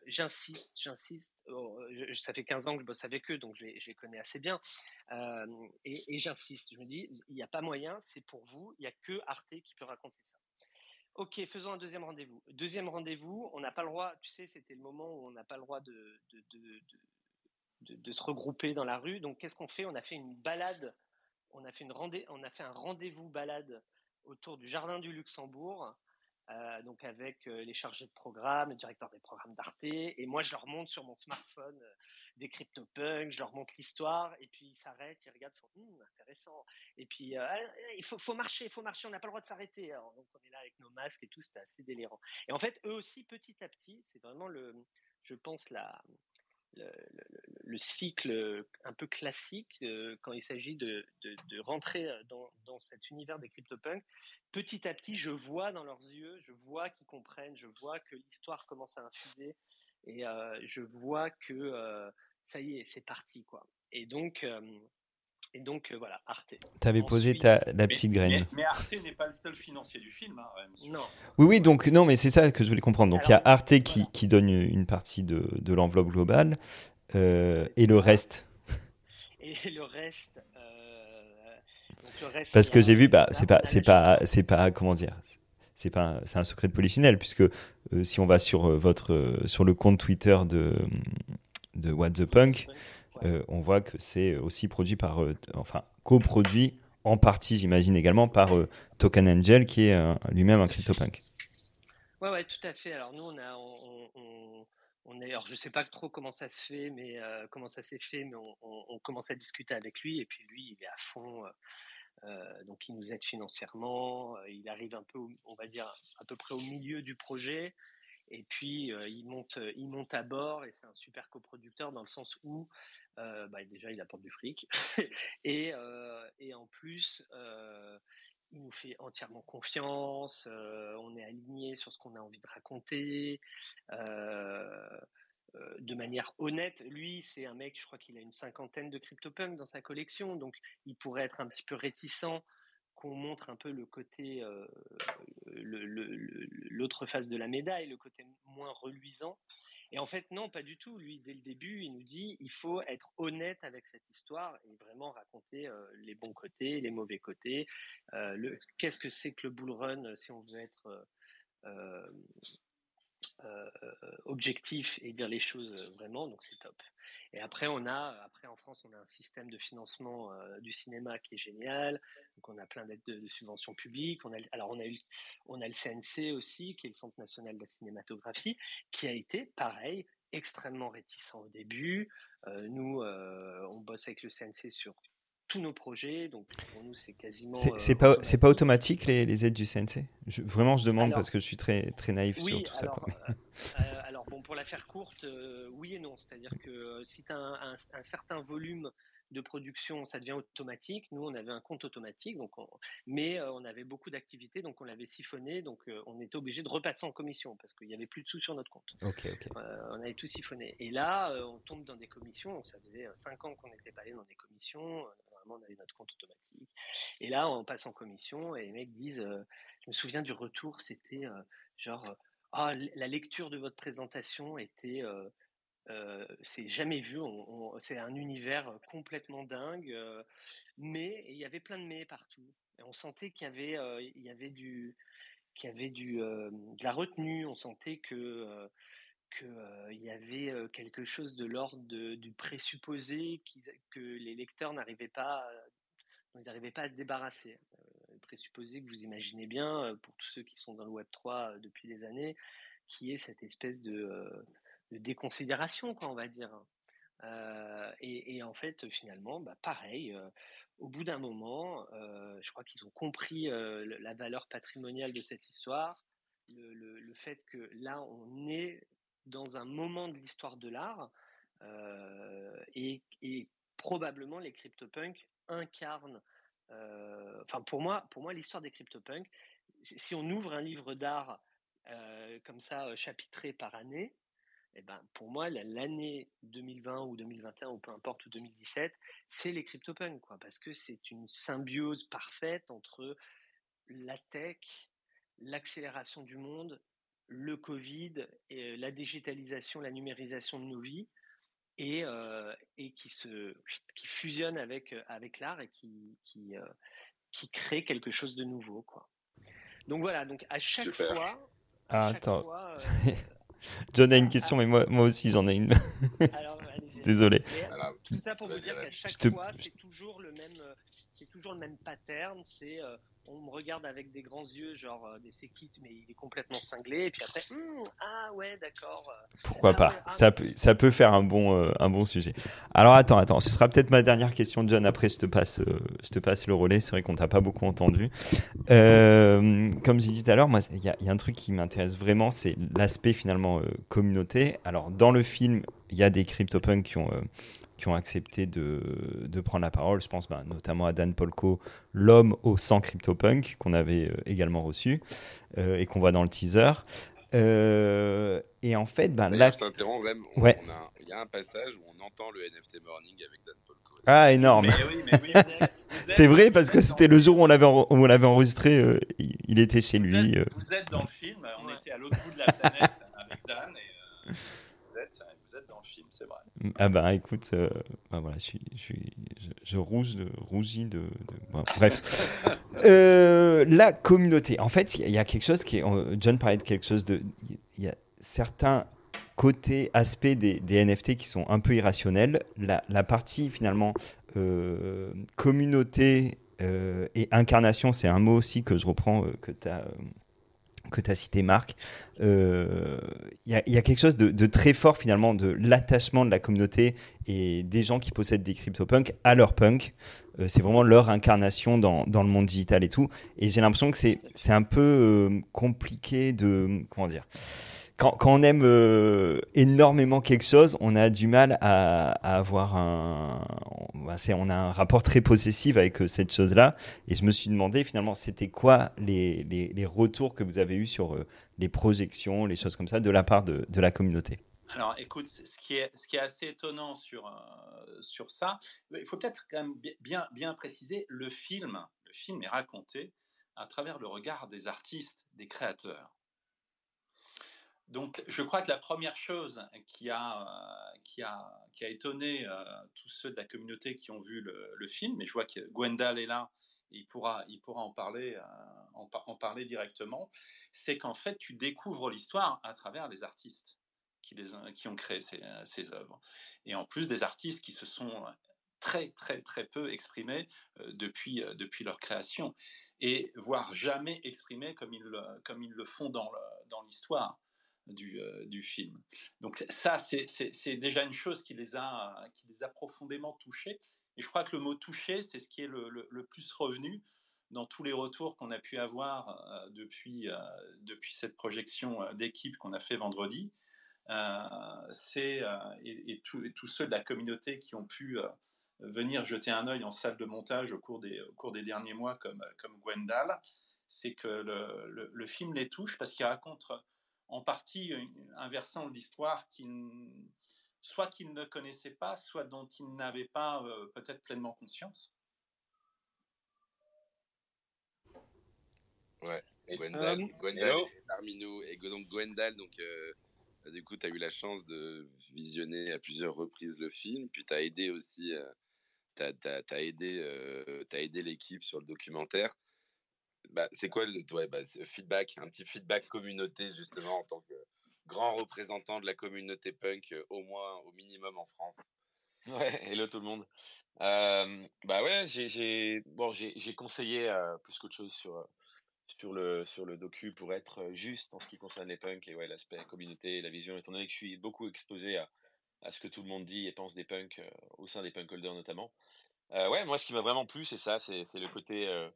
D: j'insiste, j'insiste. Oh, ça fait 15 ans que je bosse avec eux, donc je les, connais assez bien. et, j'insiste. Je me dis, il n'y a pas moyen, c'est pour vous. Il n'y a que Arte qui peut raconter ça. Ok, faisons un deuxième rendez-vous. Deuxième rendez-vous, on n'a pas le droit, tu sais, c'était le moment où on n'a pas le droit de, de, de, se regrouper dans la rue. Donc, qu'est-ce qu'on fait? On a fait une balade, on a fait, une rendez on a fait un rendez-vous balade autour du Jardin du Luxembourg. Euh, donc avec euh, les chargés de programme, le directeur des programmes d'Arte, et moi je leur montre sur mon smartphone euh, des CryptoPunks, je leur montre l'histoire, et puis ils s'arrêtent, ils regardent, ils font hum, intéressant, et puis ah, il faut, marcher, il faut marcher, on n'a pas le droit de s'arrêter, donc on est là avec nos masques et tout, c'était assez délirant. Et en fait, eux aussi, petit à petit, c'est vraiment le, je pense la, le, cycle un peu classique euh, quand il s'agit de, rentrer dans, dans, cet univers des CryptoPunks. Petit à petit, je vois dans leurs yeux, je vois qu'ils comprennent, je vois que l'histoire commence à infuser et euh, je vois que euh, ça y est, c'est parti quoi. Et donc et donc voilà, Arte.
B: Tu avais posé ta, la petite graine.
C: Mais, Arte n'est pas le seul financier du film. Hein,
D: non.
B: Oui, oui, donc non, mais c'est ça que je voulais comprendre. Donc il y a Arte qui, qui, donne une partie de, de l'enveloppe globale euh, et le reste.
D: Et le reste.
B: Euh, Parce que j'ai vu, bah, c'est pas, c'est pas, c'est pas, comment dire, c'est pas, c'est un secret de polichinelle puisque euh, si on va sur votre, sur le compte Twitter de de What the Punk, on voit que c'est aussi produit par, enfin, coproduit en partie, j'imagine également, par Token Angel, qui est lui-même un CryptoPunk.
D: Ouais, ouais, tout à fait. Alors nous, on a, on, on, est, alors je sais pas trop comment ça se fait, mais comment ça s'est fait, mais on, commence à discuter avec lui, et puis lui, il est à fond. donc il nous aide financièrement, il arrive un peu, on va dire, à peu près au milieu du projet. Et puis, il, monte, il monte à bord et c'est un super coproducteur dans le sens où, bah, déjà, il apporte du fric. <laughs> et, et, en plus, il nous fait entièrement confiance. on est aligné sur ce qu'on a envie de raconter. de manière honnête, lui, c'est un mec, je crois qu'il a une cinquantaine de CryptoPunk dans sa collection, donc il pourrait être un petit peu réticent qu'on montre un peu le côté, euh, l'autre face de la médaille, le côté moins reluisant. Et en fait, non, pas du tout. Lui, dès le début, il nous dit il faut être honnête avec cette histoire et vraiment raconter euh, les bons côtés, les mauvais côtés. Euh, qu'est-ce que c'est que le bull run si on veut être objectif et dire les choses vraiment, donc c'est top. Et après, on a, après en France, on a un système de financement euh, du cinéma qui est génial. Donc, on a plein d'aides de, subventions publiques. On a, alors, on a, eu, on a le CNC aussi, qui est le Centre national de la cinématographie, qui a été, pareil, extrêmement réticent au début. Euh, nous, euh, on bosse avec le CNC sur tous nos projets. Donc pour nous, c'est quasiment.
B: C'est pas, c'est pas automatique les, les, aides du CNC je, Vraiment, je demande parce que je suis très, très naïf sur tout ça. Quoi. <laughs>
D: alors bon, pour la faire courte, oui et non. C'est-à-dire que si tu as un, un, certain volume de production, ça devient automatique. Nous, on avait un compte automatique, donc mais on avait beaucoup d'activités, donc on l'avait siphonné, donc on était obligé de repasser en commission parce qu'il n'y avait plus de sous sur notre compte. On avait tout siphonné. Et là, on tombe dans des commissions. Ça faisait 5 ans qu'on n'était pas allé dans des commissions on avait notre compte automatique. Et là, on passe en commission et les mecs disent, euh, je me souviens du retour, c'était euh, genre, euh, ah, la lecture de votre présentation était, c'est jamais vu, c'est un univers complètement dingue, mais il y avait plein de mais partout. On sentait qu'il y avait, il y avait du, qu'il y avait du, de la retenue, on sentait que qu'il y avait quelque chose de l'ordre du présupposé que les lecteurs n'arrivaient pas, pas à se débarrasser. le présupposé que vous imaginez bien, pour tous ceux qui sont dans le Web 3 depuis des années, qui est cette espèce de, déconsidération, quoi, on va dire. Et, en fait, finalement, bah, pareil, au bout d'un moment, je crois qu'ils ont compris la valeur patrimoniale de cette histoire, le, fait que là, on est dans un moment de l'histoire de l'art euh, et, probablement les CryptoPunks incarnent. Euh, enfin, pour moi, pour moi, l'histoire des CryptoPunks, si on ouvre un livre d'art euh, comme ça, chapitré par année, eh ben, pour moi, l'année 2020 ou 2021 ou peu importe ou 2017, c'est les CryptoPunks, quoi, parce que c'est une symbiose parfaite entre la tech, l'accélération du monde le Covid, et la digitalisation, la numérisation de nos vies, et, et qui, se, qui fusionne avec, avec l'art et qui, qui, qui, crée quelque chose de nouveau. Quoi. Donc voilà, donc à chaque fois.
B: Ah, attends. <laughs> John a une question, mais moi, moi aussi j'en ai une. <laughs> Désolé.
D: tout ça pour vous dire qu'à chaque fois, c'est toujours le même, c'est toujours le même pattern. C'est on me regarde avec des grands yeux, genre euh, des séquites, mais il est complètement cinglé. Et puis après, hmm, ah ouais, d'accord. Euh.
B: Pourquoi
D: ah
B: pas ah ça, peut, ça peut faire un bon, euh, un bon sujet. Alors attends, attends, ce sera peut-être ma dernière question, John. Après, je te passe, je te passe le relais. C'est vrai qu'on t'a pas beaucoup entendu. comme j'ai dit tout à l'heure, moi, il y, y, a un truc qui m'intéresse vraiment, c'est l'aspect finalement communauté. Alors dans le film, il y a des CryptoPunks qui ont qui ont accepté de, de prendre la parole. Je pense bah, notamment à Dan Polko, l'homme au 100 CryptoPunk, qu'on avait euh, également reçu euh, et qu'on voit dans le teaser. Euh, et en fait, ben, là.
A: Je t'interromps même. Ouais. Il y a un passage où on entend le NFT Morning avec Dan Polko.
B: Ah, énorme. C'est vrai parce que c'était le jour où on l'avait on l'avait enregistré. il était chez lui.
C: vous êtes dans le film. On était à l'autre bout de la planète avec Dan. Et, dans le film, c'est vrai.
B: Ah bah écoute, euh, bah voilà, je, rouge de, rougis de... bref. <laughs> euh, la communauté. En fait, il y, a quelque chose qui. John parlait de quelque chose de... Il y a certains côtés, aspects des, NFT qui sont un peu irrationnels. La, la partie finalement euh, communauté et incarnation, c'est un mot aussi que je reprends, que tu as que tu as cité, Marc, il y, a quelque chose de, très fort finalement de l'attachement de la communauté et des gens qui possèdent des CryptoPunk à leur punk. c'est vraiment leur incarnation dans, dans, le monde digital et tout. Et j'ai l'impression que c'est un peu compliqué de. Comment dire quand, on aime euh, énormément quelque chose, on a du mal à, avoir un, on a un rapport très possessif avec euh, cette chose-là. Et je me suis demandé finalement, c'était quoi les, retours que vous avez eus sur euh, les projections, les choses comme ça, de la part de, la communauté?
C: Alors, écoute, ce qui est, ce qui est assez étonnant sur, sur ça, il faut peut-être quand même bien, bien préciser, le film, le film est raconté à travers le regard des artistes, des créateurs. Donc, je crois que la première chose qui a, euh, qui a, qui a étonné euh, tous ceux de la communauté qui ont vu le, film, et je vois que Gwendal est là, il pourra, il pourra en, parler, euh, en, parler directement, c'est qu'en fait, tu découvres l'histoire à travers les artistes qui, les, qui ont créé ces, ces, œuvres. Et en plus, des artistes qui se sont très, très, très peu exprimés depuis, depuis leur création, et voire jamais exprimés comme ils, comme ils le font dans l'histoire du, euh, du film. Donc ça, c'est déjà une chose qui les, a, qui les a profondément touchés. Et je crois que le mot touché, c'est ce qui est le, le, plus revenu dans tous les retours qu'on a pu avoir euh, depuis, euh, depuis cette projection d'équipe qu'on a fait vendredi. c'est et, tous ceux de la communauté qui ont pu venir jeter un œil en salle de montage au cours des, au cours des derniers mois, comme, comme Gwendal, c'est que le, le, film les touche parce qu'il raconte en partie un versant de l'histoire qui soit qu'ils ne connaissaient pas, soit dont ils n'avaient pas euh, peut-être pleinement conscience.
A: Ouais, Gwendal, euh, Gwendal est parmi nous. Et donc Gwendal, donc, euh, du coup, tu as eu la chance de visionner à plusieurs reprises le film, puis tu as aidé aussi, tu as, aidé, as aidé l'équipe sur le documentaire. Bah, c'est quoi le bah, feedback, un petit feedback communauté justement en tant que grand représentant de la communauté punk, euh, au moins, au minimum en France.
E: Ouais, hello tout le monde. Euh, bah ouais, j'ai bon, conseillé euh, plus qu'autre chose sur sur le sur le docu pour être juste en ce qui concerne les punks et ouais l'aspect communauté, la vision. Étant donné que je suis beaucoup exposé à, à ce que tout le monde dit et pense des punks au sein des punk holders notamment. ouais, moi ce qui m'a vraiment plu c'est ça, c'est le côté euh,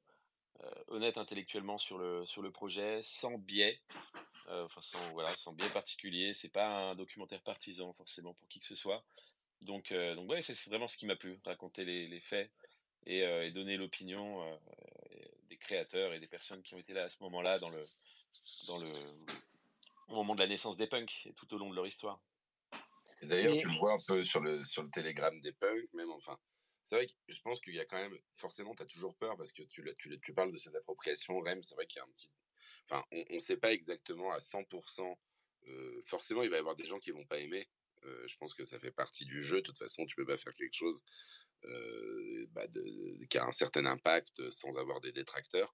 E: honnête intellectuellement sur le, sur le projet, sans biais, euh, enfin sans, voilà, sans biais particulier. C'est pas un documentaire partisan forcément pour qui que ce soit. Donc, euh, donc ouais, c'est vraiment ce qui m'a plu, raconter les, les faits et, et, donner l'opinion des créateurs et des personnes qui ont été là à ce moment-là dans le, dans le, au moment de la naissance des punks et tout au long de leur histoire.
A: d'ailleurs, tu le vois un peu sur le, sur le télégramme des punks, même, enfin, c'est vrai que je pense qu'il y a quand même, forcément, tu as toujours peur parce que tu, tu, tu parles de cette appropriation REM, c'est vrai qu'il y a un petit. Enfin, on ne sait pas exactement à 100%. Euh, forcément, il va y avoir des gens qui vont pas aimer. Euh, je pense que ça fait partie du jeu. De toute façon, tu peux pas faire quelque chose euh, bah qui a un certain impact sans avoir des détracteurs.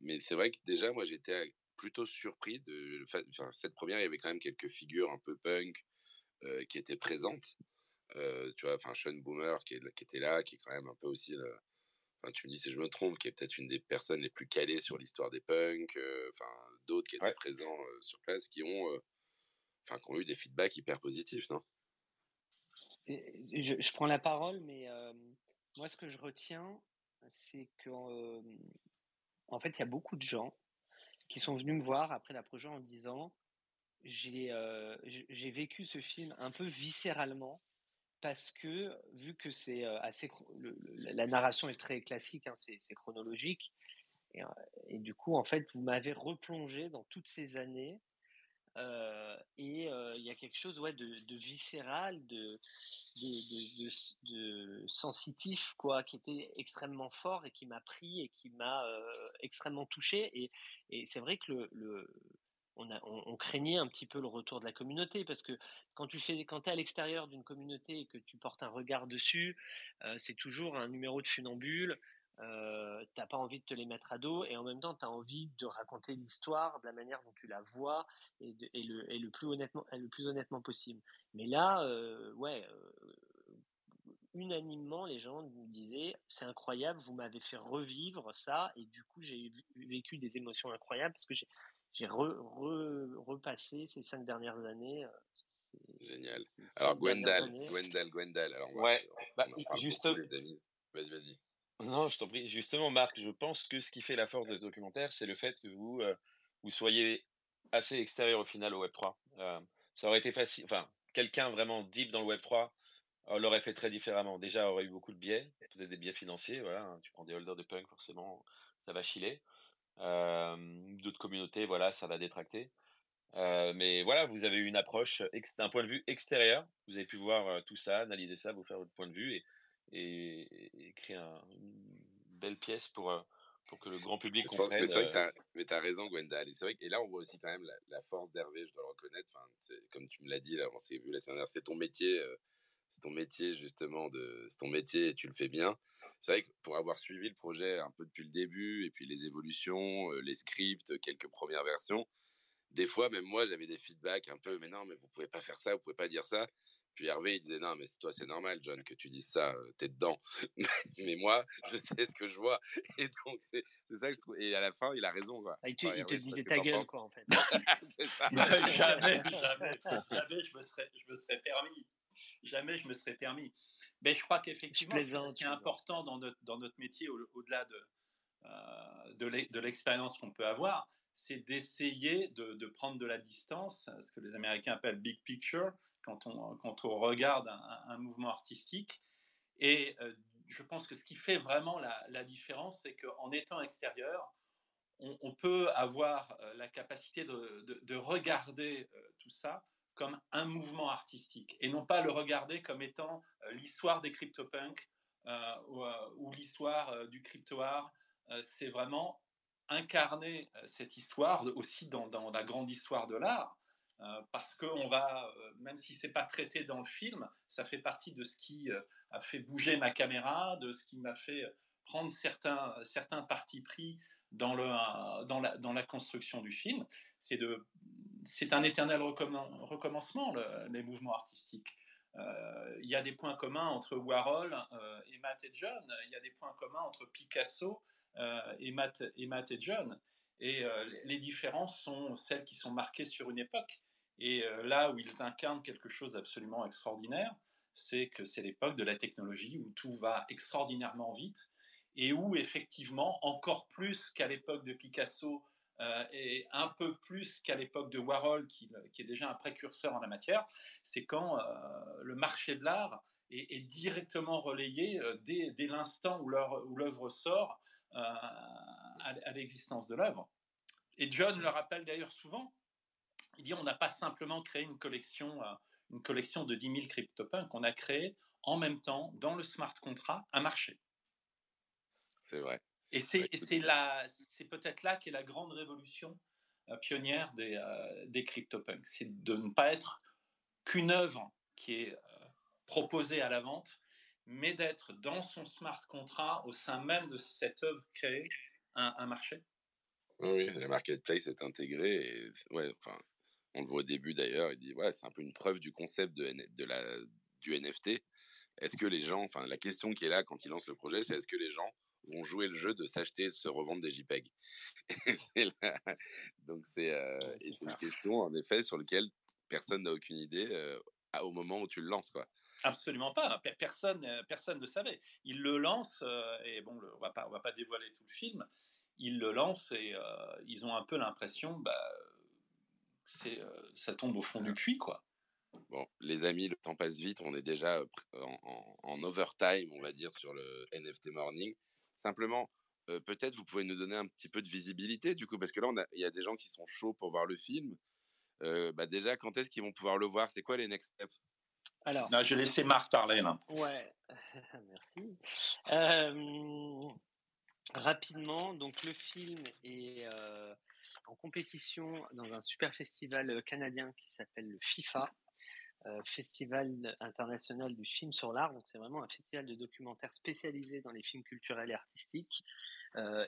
A: mais c'est vrai que déjà, moi, j'étais plutôt surpris de. Cette première, il y avait quand même quelques figures un peu punk qui étaient présentes. Euh, tu vois, enfin, Sean Boomer qui, qui, était là, qui est quand même un peu aussi, enfin, tu me dis si je me trompe, qui est peut-être une des personnes les plus calées sur l'histoire des punks, euh, enfin, d'autres qui étaient présents euh, sur place, qui ont, enfin, qui ont eu des feedbacks hyper positifs, non?
D: Je, je, prends la parole, mais moi, ce que je retiens, c'est qu'en en fait, il y a beaucoup de gens qui sont venus me voir après la projet en disant j'ai j'ai vécu ce film un peu viscéralement parce que vu que c'est assez la narration est très classique, hein, c'est chronologique, et, du coup en fait vous m'avez replongé dans toutes ces années et il y a quelque chose ouais, de, viscéral, de, sensitif, quoi, qui était extrêmement fort et qui m'a pris et qui m'a extrêmement touché. Et c'est vrai que le, on, craignait un petit peu le retour de la communauté parce que quand tu fais, quand es à l'extérieur d'une communauté et que tu portes un regard dessus, euh, c'est toujours un numéro de funambule. Euh, t'as pas envie de te les mettre à dos et en même temps tu as envie de raconter l'histoire de la manière dont tu la vois et, le, plus honnêtement le plus honnêtement possible mais là euh, ouais unanimement, les gens me disaient c'est incroyable, vous m'avez fait revivre ça, et du coup, j'ai vécu des émotions incroyables parce que j'ai repassé ces cinq dernières années.
A: Génial. Alors, Gwendal, Gwendal, Gwendal. Alors,
E: ouais, bah, juste.
A: Vas-y, vas-y.
E: Non, je t'en prie. Justement, Marc, je pense que ce qui fait la force de ce documentaire, c'est le fait que vous, vous soyez assez extérieur au final au Web3. ça aurait été facile. Enfin, quelqu'un vraiment deep dans le Web3 l'aurait fait très différemment. Déjà, aurait eu beaucoup de biais, peut-être des biais financiers. Voilà, hein, tu prends des holders de punk, forcément, ça va chiller. D'autres communautés, voilà, ça va détracter. mais voilà, vous avez eu une approche d'un point de vue extérieur. Vous avez pu voir tout ça, analyser ça, vous faire votre point de vue et, et, créer une belle pièce pour, pour que le grand public comprenne.
A: Mais tu as, raison, Gwendal. Et, vrai et là, on voit aussi quand même la, force d'Hervé, je dois le reconnaître. Enfin, comme tu me l'as dit, là, on s'est vu la semaine dernière, c'est ton métier c'est ton métier justement de c'est ton métier et tu le fais bien. C'est vrai que pour avoir suivi le projet un peu depuis le début et puis les évolutions, les scripts, quelques premières versions, des fois même moi j'avais des feedbacks un peu mais non mais vous pouvez pas faire ça, vous pouvez pas dire ça. Puis Hervé il disait non mais toi c'est normal John que tu dises ça, t'es dedans. <laughs> mais moi je sais ce que je vois <laughs> et donc c'est ça que je trouve et à la fin il a raison quoi.
D: Ah, il te, disait ta gueule quoi en fait. <laughs>
C: c'est ça. jamais, jamais, jamais je me serais je me serais permis jamais je me serais permis. Mais je crois qu'effectivement, ce qui est important dans notre, dans notre métier, au-delà de, euh, de l'expérience qu'on peut avoir, c'est d'essayer de, de, prendre de la distance, ce que les Américains appellent big picture, quand on, quand on regarde un, mouvement artistique. Et euh, je pense que ce qui fait vraiment la, la différence, c'est qu'en étant extérieur, on, on, peut avoir euh, la capacité de, de, de regarder tout ça comme un mouvement artistique et non pas le regarder comme étant euh, l'histoire des CryptoPunks euh, euh, ou, l'histoire du crypto art. c'est vraiment incarner cette histoire aussi dans, la grande histoire de l'art. parce que on va, même si c'est pas traité dans le film, ça fait partie de ce qui a fait bouger ma caméra, de ce qui m'a fait prendre certains, certains partis pris dans, le, dans, la, dans la construction du film. C'est de c'est un éternel recommencement, les mouvements artistiques. Euh, il y a des points communs entre Warhol euh, et Matt et John. Il y a des points communs entre Picasso euh, et, Matt, et Matt et John. Et les différences sont celles qui sont marquées sur une époque. Et là où ils incarnent quelque chose d'absolument extraordinaire, c'est que c'est l'époque de la technologie où tout va extraordinairement vite et où effectivement, encore plus qu'à l'époque de Picasso, euh, et un peu plus qu'à l'époque de Warhol, qui, est déjà un précurseur en la matière, c'est quand euh, le marché de l'art est, directement relayé euh, dès, l'instant où l'œuvre sort à, l'existence de l'œuvre. Et John le rappelle d'ailleurs souvent, il dit on n'a pas simplement créé une collection, une collection de 10 000 CryptoPunks, on a créé en même temps, dans le smart contract, un marché.
A: C'est vrai.
C: Et c'est c'est peut-être là qu'est la grande révolution euh, pionnière des, euh, des CryptoPunks. C'est de ne pas être qu'une œuvre qui est euh, proposée à la vente, mais d'être dans son smart contract, au sein même de cette œuvre créée, un, marché.
A: Oui, la marketplace est intégrée. Et, ouais, enfin, on le voit au début d'ailleurs, il dit ouais, c'est un peu une preuve du concept de, de la, du NFT. Est-ce que les gens, enfin, la question qui est là quand ils lancent le projet, c'est est-ce que les gens vont jouer le jeu de s'acheter, se revendre des JPEG. Donc c'est euh, une question en effet sur laquelle personne n'a aucune idée euh, au moment où tu le lances quoi.
C: Absolument pas. Personne, euh, personne ne savait. Il le lance et bon, on va pas, on va pas dévoiler tout le film. Il le lance et ils ont un peu l'impression, bah, c'est, ça tombe au fond du puits quoi.
A: Bon, les amis, le temps passe vite. On est déjà en, en overtime, on va dire, sur le NFT Morning. Simplement, peut-être vous pouvez nous donner un petit peu de visibilité du coup, parce que là, il y a des gens qui sont chauds pour voir le film. bah déjà, quand est-ce qu'ils vont pouvoir le voir? C'est quoi les next steps?
C: Alors, je vais laisser Marc parler là.
D: Ouais, <laughs> merci. rapidement, donc le film est en compétition dans un super festival canadien qui s'appelle le FIFA. Euh, festival international du film sur l'art. Donc c'est vraiment un festival de documentaires spécialisé dans les films culturels et artistiques. Euh,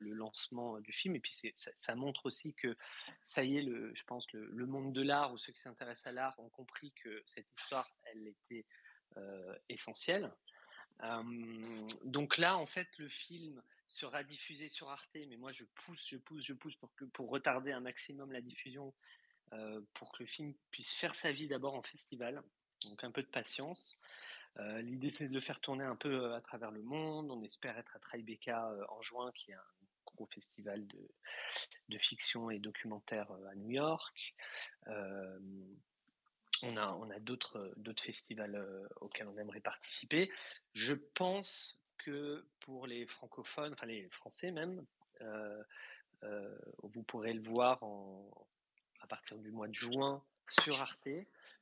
D: le, lancement du film. Et puis ça, montre aussi que ça y est, le, je pense, le, le monde de l'art ou ceux qui s'intéressent à l'art ont compris que cette histoire, elle était essentielle. donc là, en fait, le film sera diffusé sur Arte, mais moi je pousse, je pousse, je pousse pour, que, pour retarder un maximum la diffusion, pour que le film puisse faire sa vie d'abord en festival. Donc un peu de patience. L'idée c'est de le faire tourner un peu à travers le monde. On espère être à Tribeca en juin, qui est un gros festival de, de fiction et documentaire à New York. on a, on a d'autres, d'autres festivals auxquels on aimerait participer. Je pense que pour les francophones, enfin les Français même, euh, euh, vous pourrez le voir à partir du mois de juin sur Arte,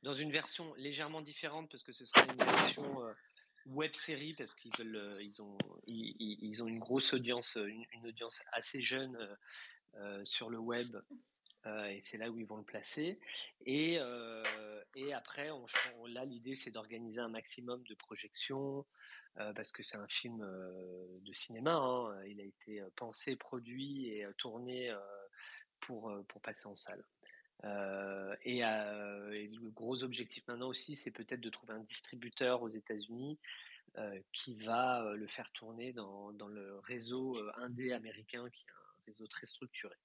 D: dans une version légèrement différente parce que ce sera une version euh, web série parce qu'ils veulent, ils ont, ils, ont une grosse audience, une, audience assez jeune sur le web et c'est là où ils vont le placer. Et, et après, là, l'idée, c'est d'organiser un maximum de projections, parce que c'est un film de cinéma. Hein. Il a été pensé, produit et tourné pour, pour passer en salle. Et, le gros objectif maintenant aussi, c'est peut-être de trouver un distributeur aux États-Unis qui va le faire tourner dans, dans le réseau indé américain, qui est un réseau très structuré.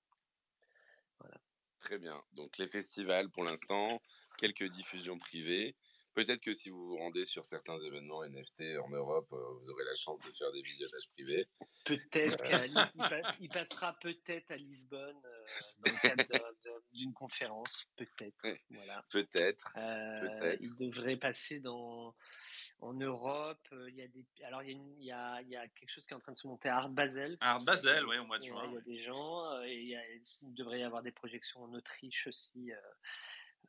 A: Voilà. Très bien. Donc les festivals pour l'instant, quelques diffusions privées. Peut-être que si vous vous rendez sur certains événements NFT en Europe, euh, vous aurez la chance de faire des visionnages privés.
D: Peut-être euh. qu'il <laughs> passera peut-être à Lisbonne euh, dans le cadre d'une conférence, peut-être. Voilà.
A: Peut-être.
D: il devrait passer dans en Europe. Il y a des alors il y a, il y a, quelque chose qui est en train de se monter à Art Basel.
C: Art Basel, oui, au mois de juin.
D: il y a des gens et il, devrait y avoir des projections en Autriche aussi.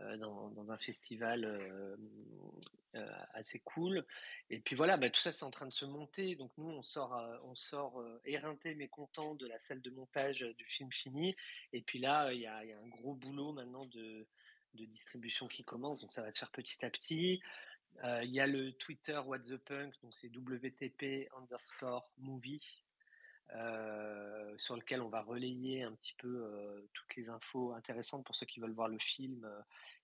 D: Euh, dans, un festival euh, euh, assez cool. Et puis voilà, bah, tout ça c'est en train de se monter. Donc nous on sort, on sort éreinté mais content de la salle de montage du film fini. Et puis là il y a, un gros boulot maintenant de, distribution qui commence. Donc ça va se faire petit à petit. Il y a le Twitter What the Punk, donc c'est WTP underscore movie. Sur lequel on va relayer un petit peu toutes les infos intéressantes pour ceux qui veulent voir le film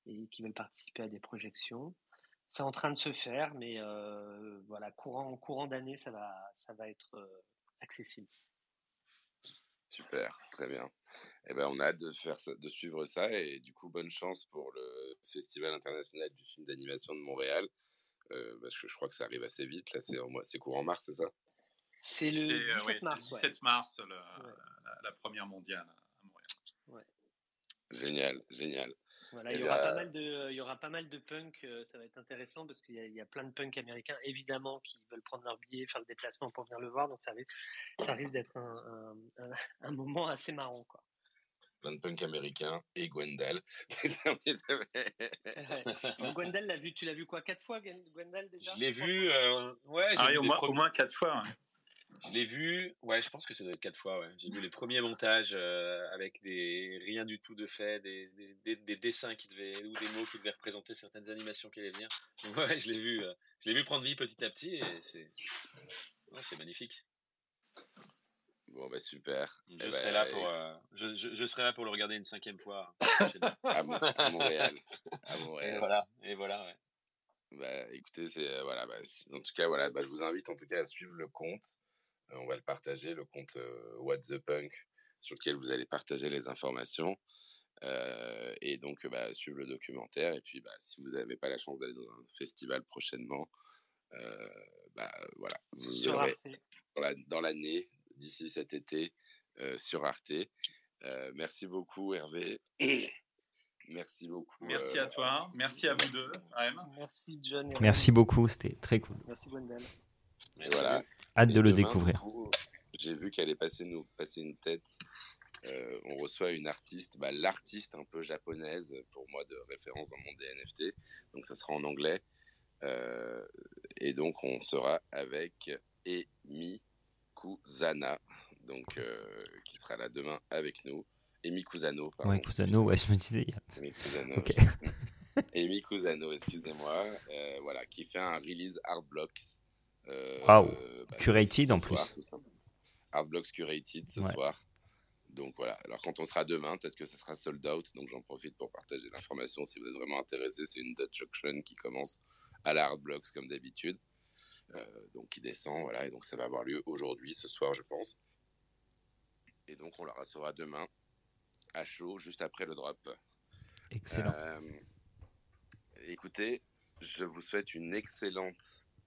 D: et qui veulent participer à des projections. C'est en train de se faire, mais voilà, courant, courant d'année, ça va, ça va être accessible.
A: Super, très bien. Eh ben, on a hâte de, faire de suivre ça et du coup, bonne chance pour le Festival international du film d'animation de Montréal. parce que je crois que ça arrive assez vite. Là, c'est courant mars, c'est ça?
D: C'est le 17 mars.
C: 17 mars, la, première mondiale à Montréal.
A: Génial, génial.
D: Voilà, il, y aura pas mal de, il y aura pas mal de punk, euh, ça va être intéressant parce qu'il y, a plein de punk américains évidemment qui veulent prendre leur billet, faire le déplacement pour venir le voir, donc ça, ça risque d'être un, <laughs> un, moment assez marrant. Quoi.
A: Plein de punk américains et Gwendal. <laughs>
D: Gwendal, vu, tu l'as vu quoi Quatre fois Gwendal déjà?
E: Je l'ai vu, euh, ouais,
C: ah, au, moins, au moins quatre fois.
E: Je l'ai vu, ouais, je pense que ça doit être quatre fois. Ouais. J'ai vu les premiers montages euh, avec des rien du tout de fait, des, des, des, dessins qui devaient ou des mots qui devaient représenter certaines animations qui allaient venir. <laughs> ouais, je l'ai vu, euh, je l'ai vu prendre vie petit à petit et c'est, c'est magnifique.
A: Bon bah super.
E: Je eh serai bah, là pour, euh, je, je, serai là pour le regarder une cinquième fois. <laughs>
A: à, Montréal. À <laughs> Montréal.
E: Et voilà, et voilà. Ouais.
A: Bah, écoutez, c'est voilà. Bah, en tout cas, voilà. Bah, je vous invite en tout cas à suivre le compte on va le partager, le compte euh, What's the Punk, sur lequel vous allez partager les informations. Euh, et donc, bah, suivre le documentaire. Et puis, bah, si vous n'avez pas la chance d'aller dans un festival prochainement, euh, bah, voilà, vous aurez dans l'année, d'ici cet été, sur Arte. merci beaucoup, Hervé. <clears throat> Merci beaucoup.
C: Merci à toi. Merci à vous deux.
D: Merci, John.
B: Merci beaucoup. C'était très cool.
D: Merci, Gwendal.
A: Voilà.
B: Hâte de le découvrir.
A: J'ai vu qu'elle est passée nous passer une tête. Euh, on reçoit une artiste, bah, l'artiste un peu japonaise pour moi de référence dans le monde des NFT. Donc ça sera en anglais. Euh, et donc on sera avec Emi Kusana, donc euh, qui sera là demain avec nous. Emi Kusano.
B: Pardon. Ouais, Kusano, ouais, je me disais. <laughs>
A: Emi Kusano, excusez-moi. voilà, qui fait un release Art Blocks
B: wow. Bah, Curated en plus.
A: Hard Blocks Curated ce soir. Donc voilà, alors quand on sera demain, peut-être que ça sera sold out, donc j'en profite pour partager l'information si vous êtes vraiment intéressé. C'est une Dutch auction qui commence à la Hard Blocks comme d'habitude, euh, donc qui descend, voilà, et donc ça va avoir lieu aujourd'hui, ce soir, je pense. Et donc on la recevra demain à chaud, juste après le drop.
B: Excellent. Euh,
A: écoutez, je vous souhaite une excellente